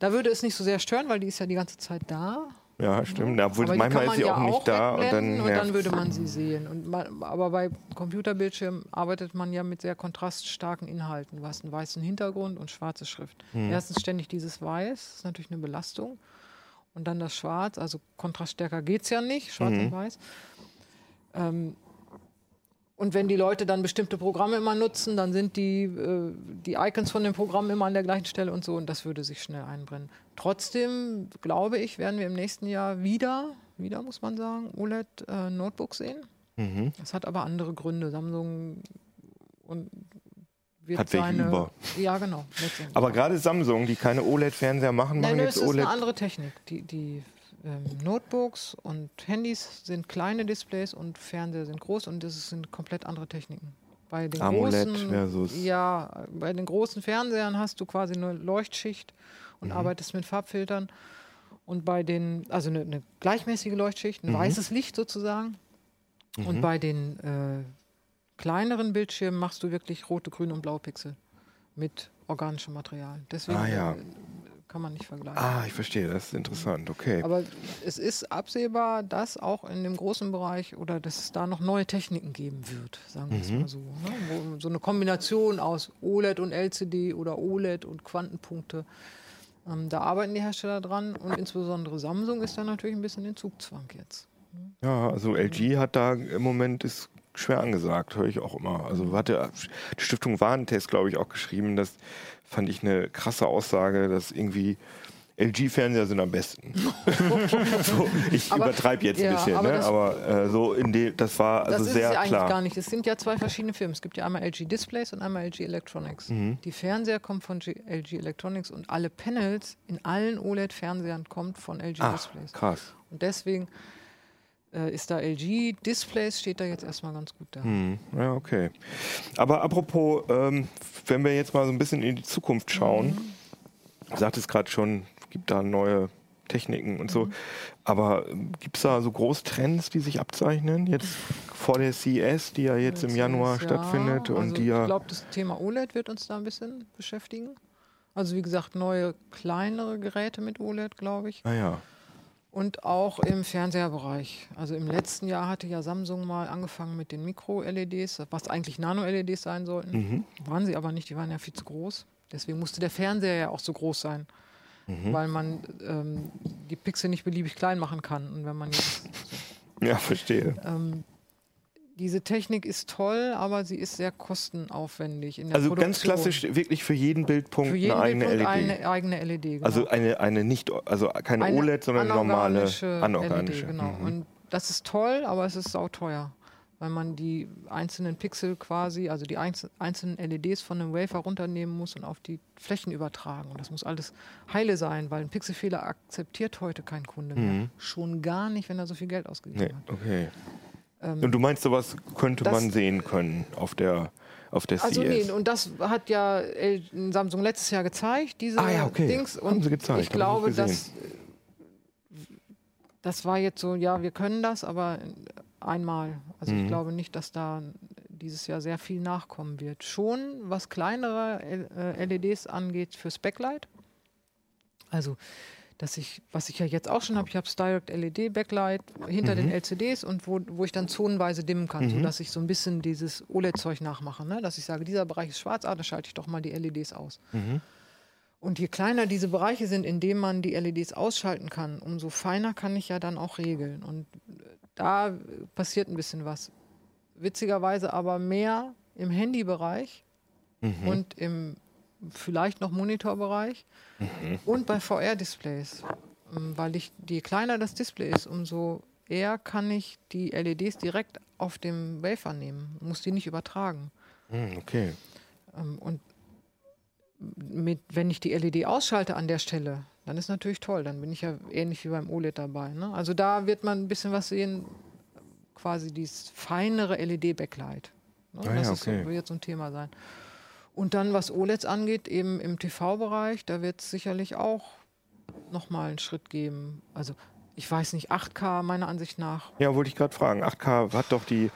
da würde es nicht so sehr stören, weil die ist ja die ganze Zeit da. Ja, stimmt. Obwohl, Aber manchmal ist sie man auch ja nicht da und dann, und dann würde man sie sehen. Und man, aber bei Computerbildschirmen arbeitet man ja mit sehr kontraststarken Inhalten. Du hast einen weißen Hintergrund und schwarze Schrift. Hm. Erstens ständig dieses Weiß, ist natürlich eine Belastung. Und dann das Schwarz, also kontraststärker geht es ja nicht, schwarz Mhm. und weiß. Ähm, und wenn die Leute dann bestimmte Programme immer nutzen, dann sind die, äh, die Icons von den Programmen immer an der gleichen Stelle und so und das würde sich schnell einbrennen. Trotzdem glaube ich, werden wir im nächsten Jahr wieder, wieder muss man sagen, OLED-Notebooks sehen. Mhm. Das hat aber andere Gründe. Samsung und wird Hat welche seine, über. Ja, genau. Aber gerade Samsung, die keine OLED-Fernseher machen, Nein, machen nö, jetzt es ist OLED. eine andere Technik. Die, die Notebooks und Handys sind kleine Displays und Fernseher sind groß und das sind komplett andere Techniken. Bei den AMOLED großen, versus- Ja, bei den großen Fernsehern hast du quasi eine Leuchtschicht und Mhm. arbeitest mit Farbfiltern. Und bei den, also eine, eine gleichmäßige Leuchtschicht, ein Mhm. weißes Licht sozusagen. Und bei den äh, kleineren Bildschirmen machst du wirklich rote, grüne und blaue Pixel mit organischem Material. Deswegen Ah, ja. Kann man nicht vergleichen. Ah, ich verstehe, das ist interessant, okay. Aber es ist absehbar, dass auch in dem großen Bereich oder dass es da noch neue Techniken geben wird, sagen wir es Mhm. mal so. Ne? Wo so eine Kombination aus OLED und LCD oder OLED und Quantenpunkte. Ähm, da arbeiten die Hersteller dran und insbesondere Samsung ist da natürlich ein bisschen in Zugzwang jetzt. Ja, also LG hat da im Moment ist schwer angesagt, höre ich auch immer. Also hat der die Stiftung Warentest, glaube ich, auch geschrieben. Das fand ich eine krasse Aussage, dass irgendwie LG-Fernseher sind am besten. so, ich übertreibe jetzt ja, ein bisschen, aber ne? das- aber äh, so in dem, das war also das ist sehr es ja eigentlich klar. gar nicht. Es sind ja zwei verschiedene Firmen. Es gibt ja einmal LG Displays und einmal LG Electronics. Mhm. Die Fernseher kommen von G LG Electronics und alle Panels in allen OLED-Fernsehern kommt von LG Ach, Displays. krass. Und deswegen ist da LG Displays, steht da jetzt erstmal ganz gut da. Hm, ja, okay. Aber apropos, ähm, wenn wir jetzt mal so ein bisschen in die Zukunft schauen, Mhm. sagt es gerade schon, gibt da neue Techniken und so. Aber gibt es da so Großtrends, die sich abzeichnen? Jetzt vor der CES, die ja jetzt im Januar ja. stattfindet und also die Ich ja. glaube, das Thema OLED wird uns da ein bisschen beschäftigen. Also wie gesagt, neue, kleinere Geräte mit OLED, glaube ich. Naja. Und auch im Fernseherbereich. Also im letzten Jahr hatte ja Samsung mal angefangen mit den Mikro-LEDs, was eigentlich Nano-LEDs sein sollten. Mhm. Waren sie aber nicht, die waren ja viel zu groß. Deswegen musste der Fernseher ja auch so groß sein, Mhm. weil man ähm, die Pixel nicht beliebig klein machen kann. Und wenn man jetzt Ja, verstehe. ähm, diese Technik ist toll, aber sie ist sehr kostenaufwendig in der Also ganz Produktion. klassisch wirklich für jeden Bildpunkt für jeden eine eigene Bildpunkt LED. eine eigene LED. Genau. Also eine, eine nicht, also keine Eine OLED, sondern eine normale anorganische anorganische. LED, genau. Mhm. Und das ist toll, aber es ist sauteuer, weil man die einzelnen Pixel quasi, also die einzel- einzelnen LEDs von einem Wafer runternehmen muss und auf die Flächen übertragen. Und das muss alles heile sein, weil ein Pixelfehler akzeptiert heute kein Kunde mehr. Mhm. Schon gar nicht, wenn er so viel Geld ausgegeben Nee, hat. okay. Ähm, Und du meinst, sowas könnte das- man sehen können auf der, auf der Also nee, CES? und das hat ja L Samsung letztes Jahr gezeigt, diese Ah ja, okay. Dings. Haben Und sie gezeigt, ich glaube, dass das war jetzt so, ja, wir können das, aber einmal. Also Mhm. ich glaube nicht, dass da dieses Jahr sehr viel nachkommen wird. Schon was kleinere äh, LEDs angeht fürs Backlight. Also dass ich, was ich ja jetzt auch schon habe, ich habe Direct LED Backlight hinter den LCDs und wo, wo ich dann zonenweise dimmen kann, sodass ich so ein bisschen dieses OLED-Zeug nachmache. Ne? Dass ich sage, dieser Bereich ist schwarz, ah, da schalte ich doch mal die LEDs aus. Und je kleiner diese Bereiche sind, in denen man die LEDs ausschalten kann, umso feiner kann ich ja dann auch regeln. Und da passiert ein bisschen was. Witzigerweise aber mehr im Handybereich und im vielleicht noch Monitorbereich und bei VR-Displays. Ähm, Weil ich, je kleiner das Display ist, umso eher kann ich die LEDs direkt auf dem Wafer nehmen, muss die nicht übertragen. Hm, okay. Ähm, Und mit, wenn ich die LED ausschalte an der Stelle, dann ist natürlich toll. Dann bin ich ja ähnlich wie beim OLED dabei. Ne? Also da wird man ein bisschen was sehen, quasi dieses feinere LED-Backlight. Ne? Ah ja, das ist okay. so, wird jetzt so ein Thema sein. Und dann, was OLEDs angeht, eben im TV-Bereich, da wird es sicherlich auch nochmal einen Schritt geben. Also ich weiß nicht, 8K meiner Ansicht nach. Ja, wollte ich gerade fragen. 8K hat doch die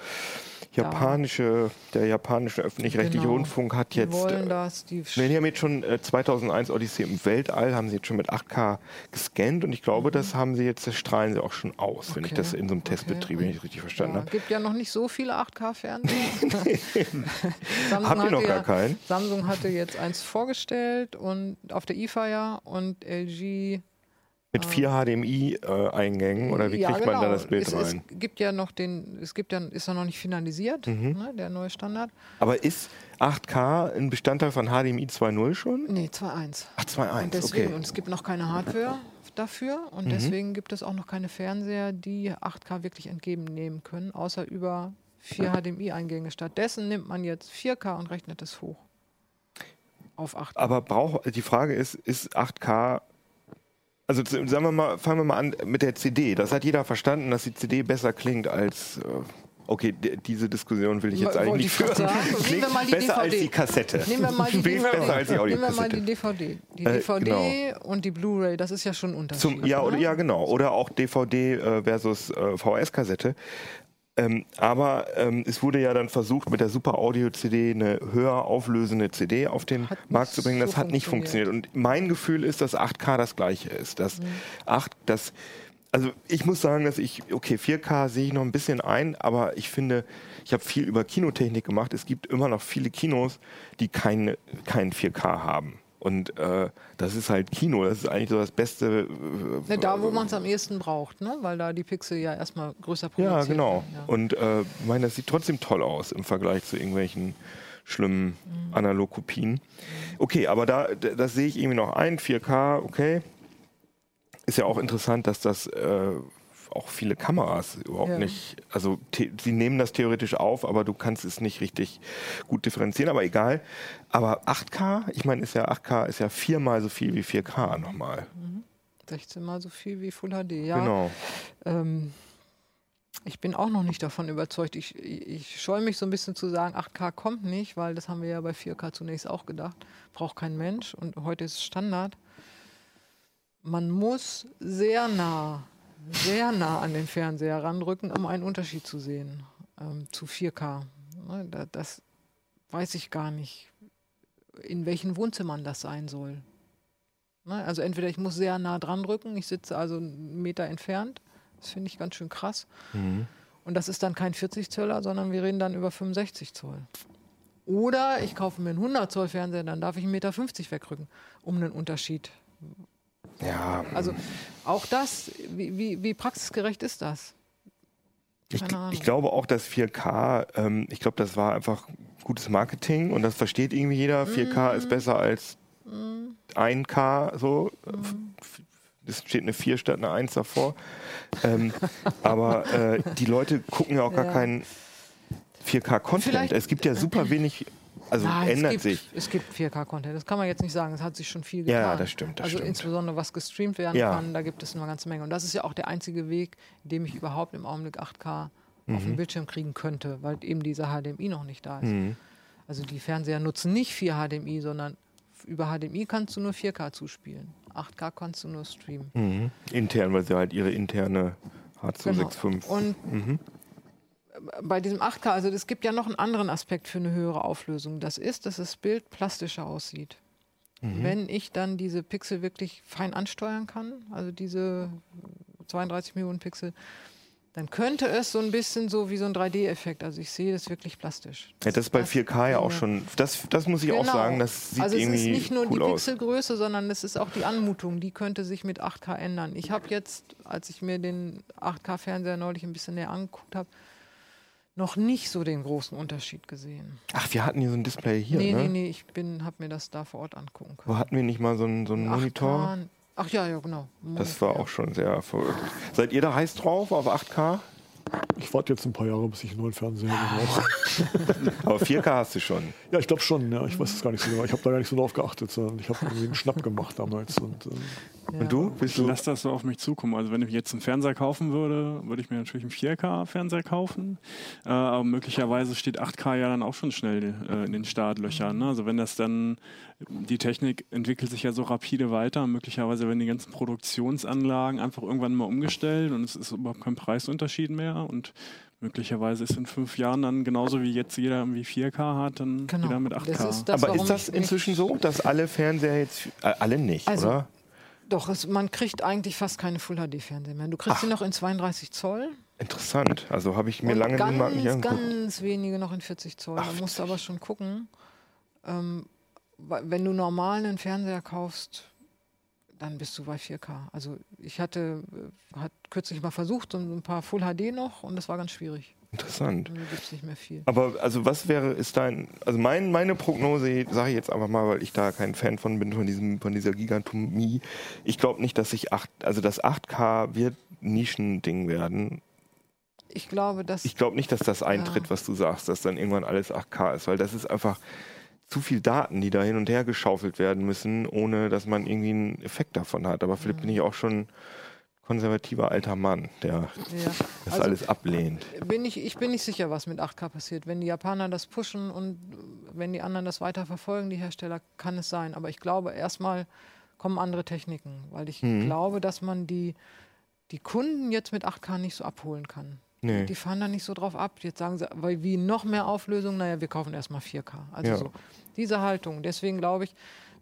japanische, der japanische öffentlich-rechtliche Genau. Rundfunk hat Die jetzt. wollen äh, das, die die haben jetzt schon äh, 2001 Odyssee im Weltall, haben sie jetzt schon mit 8K gescannt und ich glaube, das haben sie jetzt, das strahlen sie auch schon aus, wenn ich Mhm. Okay, das in so einem okay. Testbetrieb, wenn ich es richtig verstanden Ja, habe. gibt ja noch nicht so viele 8K-Fernseher. Samsung Habt ihr noch gar ja- keinen? Samsung hatte jetzt eins vorgestellt und auf der IFA ja und LG. Mit vier HDMI-Eingängen oder wie ja, kriegt genau. man da das Bild es, rein? Es gibt ja noch den, es gibt ja, ist ja noch nicht finalisiert, Mhm. ne, der neue Standard. Aber ist 8K ein Bestandteil von HDMI 2.0 schon? Nee, 2.1. Ach, Und 2.1, deswegen, okay. und es gibt noch keine Hardware dafür und Mhm. deswegen gibt es auch noch keine Fernseher, die 8K wirklich entgegennehmen können, außer über vier HDMI-Eingänge. Stattdessen nimmt man jetzt 4K und rechnet es hoch. Auf 8K. Aber braucht, die Frage ist, ist 8K, also sagen wir mal, fangen wir mal an mit der CD. Das hat jeder verstanden, dass die CD besser klingt als, äh, okay, diese Diskussion will ich jetzt eigentlich nicht führen. sagen. Nehmen wir Klingt mal die besser als DVD. die Kassette. Nehmen wir mal die Klingt DVD. besser als die Nehmen wir mal die DVD. Die Äh, DVD und die Blu-ray, das ist ja schon ein Unterschied. Zum, ja, oder, ja, genau. Oder auch DVD äh, versus äh, VHS-Kassette. Ähm, aber ähm, es wurde ja dann versucht, mit der Super Audio CD eine höher auflösende CD auf den Hat Markt zu bringen. Das so hat nicht funktioniert. Und mein Gefühl ist, dass 8K das gleiche ist. Dass 8, das, also ich muss sagen, dass ich, okay, 4K sehe ich noch ein bisschen ein, aber ich finde, ich habe viel über Kinotechnik gemacht. Es gibt immer noch viele Kinos, die keine, kein 4K haben. Und äh, das ist halt Kino, das ist eigentlich so das Beste. Äh, Ne, da, wo man es am ehesten braucht, ne? weil da die Pixel ja erstmal größer produziert ja, genau. werden, ja. Und äh, ich meine, das sieht trotzdem toll aus im Vergleich zu irgendwelchen schlimmen Mhm. Analogkopien. Okay, aber da, das sehe ich irgendwie noch ein. 4K, okay. Ist ja auch interessant, dass das äh, auch viele Kameras überhaupt Ja. nicht, also sie nehmen das theoretisch auf, aber du kannst es nicht richtig gut differenzieren, aber egal. Aber 8K, ich meine, ist ja 8K ist ja viermal so viel wie 4K nochmal. 16 mal so viel wie Full HD, ja. Genau. Ähm, ich bin auch noch nicht davon überzeugt. Ich, ich scheue mich so ein bisschen zu sagen, 8K kommt nicht, weil das haben wir ja bei 4K zunächst auch gedacht. Braucht kein Mensch und heute ist es Standard. Man muss sehr nah, sehr nah an den Fernseher ranrücken, um einen Unterschied zu sehen ähm, zu 4K. Ne, da, das weiß ich gar nicht, in welchen Wohnzimmern das sein soll. Ne, also entweder ich muss sehr nah dran rücken, ich sitze also einen Meter entfernt. Das finde ich ganz schön krass. Mhm. Und das ist dann kein 40 Zöller, sondern wir reden dann über 65 Zoll. Oder ich kaufe mir einen 100 Zoll Fernseher, dann darf ich 1,50 Meter wegrücken, um einen Unterschied. Ja, Also auch das, wie, wie, wie praxisgerecht ist das? Ich, ich glaube auch, dass 4K, ähm, ich glaube, das war einfach gutes Marketing und das versteht irgendwie jeder. 4K Mhm. ist besser als 1K, so. Mhm. Es steht eine 4 statt eine 1 davor. ähm, aber äh, die Leute gucken ja auch gar Ja. keinen 4K-Content. Vielleicht- Es gibt ja super wenig, also Nein, ändert es gibt, sich. Es gibt 4K-Content, das kann man jetzt nicht sagen. Es hat sich schon viel Ja, getan. das stimmt, das also stimmt. insbesondere was gestreamt werden Ja. kann, da gibt es eine ganze Menge. Und das ist ja auch der einzige Weg, in dem ich überhaupt im Augenblick 8K Mhm. auf den Bildschirm kriegen könnte, weil eben dieser HDMI noch nicht da ist. Mhm. Also die Fernseher nutzen nicht 4 HDMI, sondern über HDMI kannst du nur 4K zuspielen. 8K kannst du nur streamen. Mhm. Intern, weil sie halt ihre interne H265. Genau. Und Mhm. Bei diesem 8K, also es gibt ja noch einen anderen Aspekt für eine höhere Auflösung. Das ist, dass das Bild plastischer aussieht. Mhm. Wenn ich dann diese Pixel wirklich fein ansteuern kann, also diese 32 Millionen Pixel, dann könnte es so ein bisschen so wie so ein 3D-Effekt. Also ich sehe das wirklich plastisch. Ja, das ist bei 4K ja auch schon, das, das muss ich auch Genau. sagen, das sieht also es irgendwie ist nicht nur cool die aus. Pixelgröße, sondern es ist auch die Anmutung. Die könnte sich mit 8K ändern. Ich habe jetzt, als ich mir den 8K-Fernseher neulich ein bisschen näher angeguckt habe, noch nicht so den großen Unterschied gesehen. Ach, wir hatten hier so ein Display hier, nee, ne? nee, nee, ich habe mir das da vor Ort angucken können. Wo hatten wir nicht mal so einen, so einen 8K Monitor? Ach ja, ja, genau. Das war auch schon sehr verrückt. Seid ihr da heiß drauf auf 8K? Ich warte jetzt ein paar Jahre, bis ich einen neuen Fernseher brauche. Aber 4K hast du schon. Ja, ich glaube schon. Ja, ich weiß es gar nicht so genau. Ich habe da gar nicht so drauf geachtet. sondern Ich habe irgendwie einen Schnapp gemacht damals. Und, ähm, Und du? Bist du? Lass das so auf mich zukommen. Also wenn ich jetzt einen Fernseher kaufen würde, würde ich mir natürlich einen 4K-Fernseher kaufen. Äh, aber möglicherweise steht 8K ja dann auch schon schnell äh, in den Startlöchern. Ne? Also wenn das dann, die Technik entwickelt sich ja so rapide weiter. Möglicherweise werden die ganzen Produktionsanlagen einfach irgendwann mal umgestellt und es ist überhaupt kein Preisunterschied mehr. Und möglicherweise ist in fünf Jahren dann genauso wie jetzt jeder irgendwie 4K hat, dann Genau. jeder mit 8K. Das ist das, Aber ist das ich- inzwischen so, dass alle Fernseher jetzt, äh, alle nicht, Also, oder? Doch, es, man kriegt eigentlich fast keine Full-HD-Fernseher mehr. Du kriegst sie noch in 32 Zoll. Interessant. Also habe ich mir und lange ganz, Markt nicht angeguckt. ganz wenige noch in 40 Zoll. Ach, da musst du aber schon gucken. Ähm, wenn du normal einen Fernseher kaufst, dann bist du bei 4K. Also ich hatte äh, hat kürzlich mal versucht, so ein paar Full HD noch und das war ganz schwierig. Interessant. Da gibt es nicht mehr viel. Aber also was wäre, ist dein, also mein, meine Prognose, sage ich jetzt einfach mal, weil ich da kein Fan von bin, von diesem, von dieser Gigantomie. Ich glaube nicht, dass ich 8, also das 8K wird Nischending werden. Ich glaube, dass Ich glaube nicht, dass das eintritt, Ja. was du sagst, dass dann irgendwann alles 8K ist, weil das ist einfach zu viel Daten, die da hin und her geschaufelt werden müssen, ohne dass man irgendwie einen Effekt davon hat. Aber vielleicht bin ich auch schon konservativer alter Mann, der ja. das Also- alles ablehnt. bin ich, ich bin nicht sicher, was mit 8K passiert. Wenn die Japaner das pushen und wenn die anderen das weiter verfolgen, die Hersteller, kann es sein. Aber ich glaube, erstmal kommen andere Techniken, weil ich Mhm. glaube, dass man die, die Kunden jetzt mit 8K nicht so abholen kann. Nee. Die fahren da nicht so drauf ab. Jetzt sagen sie, weil wie noch mehr Auflösung, naja, wir kaufen erstmal 4K. Also Ja. so diese Haltung. Deswegen glaube ich,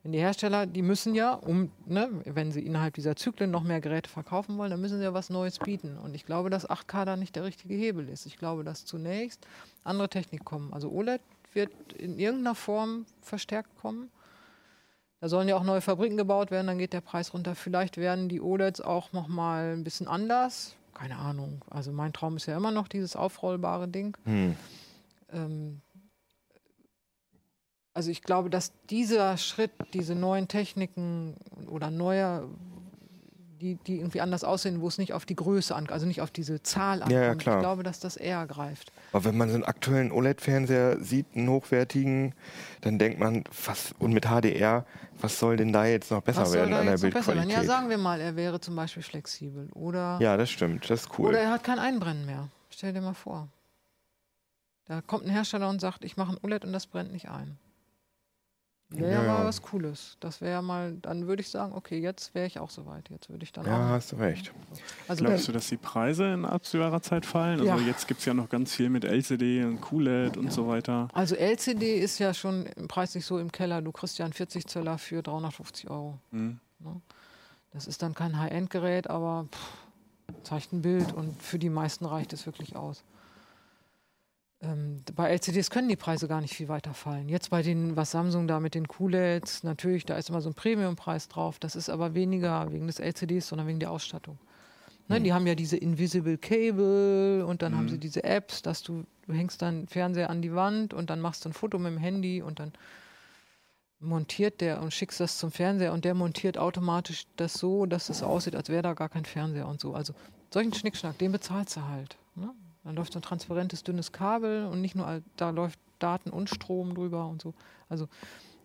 wenn die Hersteller, die müssen ja, um, ne, wenn sie innerhalb dieser Zyklen noch mehr Geräte verkaufen wollen, dann müssen sie ja was Neues bieten. Und ich glaube, dass 8K da nicht der richtige Hebel ist. Ich glaube, dass zunächst andere Technik kommen. Also OLED wird in irgendeiner Form verstärkt kommen. Da sollen ja auch neue Fabriken gebaut werden, dann geht der Preis runter. Vielleicht werden die OLEDs auch noch mal ein bisschen anders. Keine Ahnung. Also mein Traum ist ja immer noch dieses aufrollbare Ding. Hm. Ähm, also ich glaube, dass dieser Schritt, diese neuen Techniken oder neue, die, die irgendwie anders aussehen, wo es nicht auf die Größe ankommt, also nicht auf diese Zahl ankommt. Ja, ja, klar. Ich glaube, dass das eher greift. Aber wenn man so einen aktuellen OLED-Fernseher sieht, einen hochwertigen, dann denkt man, was, und mit HDR, was soll denn da jetzt noch besser Was soll werden da an der? Bildqualität? Ja, sagen wir mal, er wäre zum Beispiel flexibel oder, Ja, das stimmt, das ist cool. oder er hat kein Einbrennen mehr. Stell dir mal vor. Da kommt ein Hersteller und sagt, ich mache ein OLED und das brennt nicht ein. Wäre ja, Ja, mal ja. was Cooles. Das wäre mal, dann würde ich sagen, okay, jetzt wäre ich auch soweit. Jetzt würde ich dann ja, auch. hast du recht. Also Glaubst du, dass die Preise in absehbarer Zeit fallen? Ja. Also jetzt gibt es ja noch ganz viel mit LCD und QLED und so weiter. Also LCD ist ja schon preislich so im Keller. Du kriegst ja einen 40 Zöller für 350 Euro. Hm. Das ist dann kein High-End-Gerät, aber pff, zeigt ein Bild und für die meisten reicht es wirklich aus. Ähm, bei LCDs können die Preise gar nicht viel weiter fallen. Jetzt bei den, was Samsung da mit den QLEDs, natürlich, da ist immer so ein Premiumpreis drauf. Das ist aber weniger wegen des LCDs, sondern wegen der Ausstattung. Ne, Die haben ja diese Invisible Cable und dann haben sie diese Apps, dass du, du hängst deinen Fernseher an die Wand und dann machst du ein Foto mit dem Handy und dann montiert der und schickst das zum Fernseher und der montiert automatisch das so, dass es aussieht, als wäre da gar kein Fernseher und so. Also solchen Schnickschnack, den bezahlst du halt. Ne? Dann läuft so ein transparentes, dünnes Kabel und nicht nur, da läuft Daten und Strom drüber und so. Also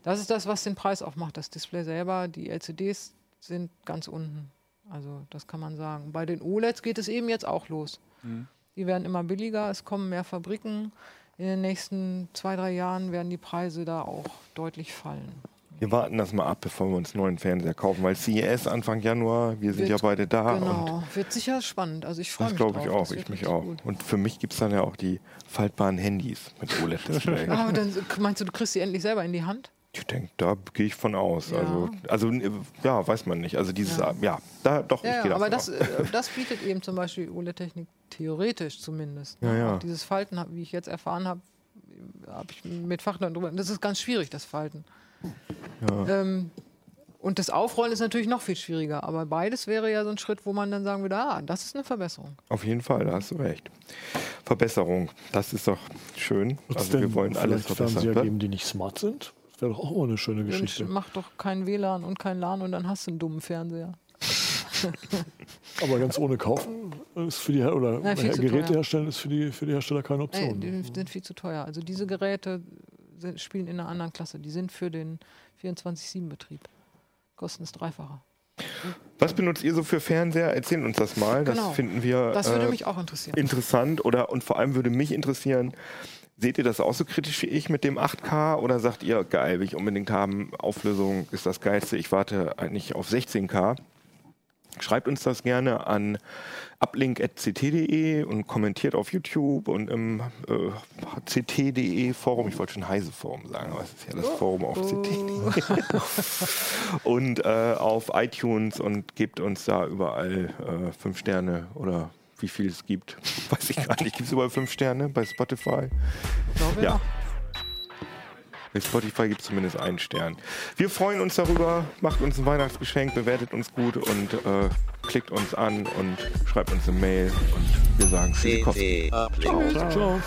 das ist das, was den Preis auch macht. Das Display selber, die LCDs sind ganz unten. Also das kann man sagen. Bei den OLEDs geht es eben jetzt auch los. Mhm. Die werden immer billiger, es kommen mehr Fabriken. In den nächsten zwei, drei Jahren werden die Preise da auch deutlich fallen. Wir warten das mal ab, bevor wir uns einen neuen Fernseher kaufen, weil CES Anfang Januar, wir sind Wird- ja beide da Genau, wird sicher spannend. Also ich freue das mich glaube ich auch, Das ich mich auch. gut. Und für mich gibt es dann ja auch die faltbaren Handys mit OLED-Display. Ah, aber dann meinst du, du kriegst sie endlich selber in die Hand? Ich denke, da gehe ich von aus. Ja. Also, also äh, ja, weiß man nicht. Also dieses, Ja. ja, da doch, ich Ja, gehe ja aber das, äh, das bietet eben zum Beispiel OLED-Technik theoretisch zumindest. ne? Ja, ja. Auch dieses Falten, wie ich jetzt erfahren habe, habe ich mit Fachleuten drüber. Das ist ganz schwierig, das Falten. Ähm, und das Aufrollen ist natürlich noch viel schwieriger. Aber beides wäre ja so ein Schritt, wo man dann sagen würde, ah, das ist eine Verbesserung. Auf jeden Fall, da hast du recht. Verbesserung, das ist doch schön. Also wir denn wollen alles vielleicht Fernseher verbessern. geben, die nicht smart sind? Das wäre doch auch mal eine schöne Geschichte. mach doch kein WLAN und kein LAN und dann hast du einen dummen Fernseher. Aber ganz ohne kaufen ist für die Her oder zu Geräte teuer. herstellen ist für die, für die Hersteller keine Option. die sind viel zu teuer. Also diese Geräte sind, spielen in einer anderen Klasse. Die sind für den 24-7-Betrieb. Kosten das Dreifache. Was benutzt ihr so für Fernseher? Erzählt uns das mal. Das Genau. finden wir Das würde äh, mich auch interessieren. interessant. Oder und vor allem würde mich interessieren, seht ihr das auch so kritisch wie ich mit dem 8K oder sagt ihr, geil, will ich unbedingt haben, Auflösung ist das Geilste, ich warte eigentlich auf 16K? Schreibt uns das gerne an uplink.ct.de und kommentiert auf YouTube und im äh, ct.de Forum. Ich wollte schon Heise Forum sagen, aber es ist ja das Forum auf ct.de. und äh, auf iTunes und gebt uns da überall äh, fünf Sterne oder wie viel es gibt. Weiß ich gar nicht. Gibt es überall fünf Sterne bei Spotify? Glaube Ja. ja. Bei Spotify gibt es zumindest einen Stern. Wir freuen uns darüber. Macht uns ein Weihnachtsgeschenk, bewertet uns gut und äh, klickt uns an und schreibt uns eine Mail. Und wir sagen Uplink. Ciao.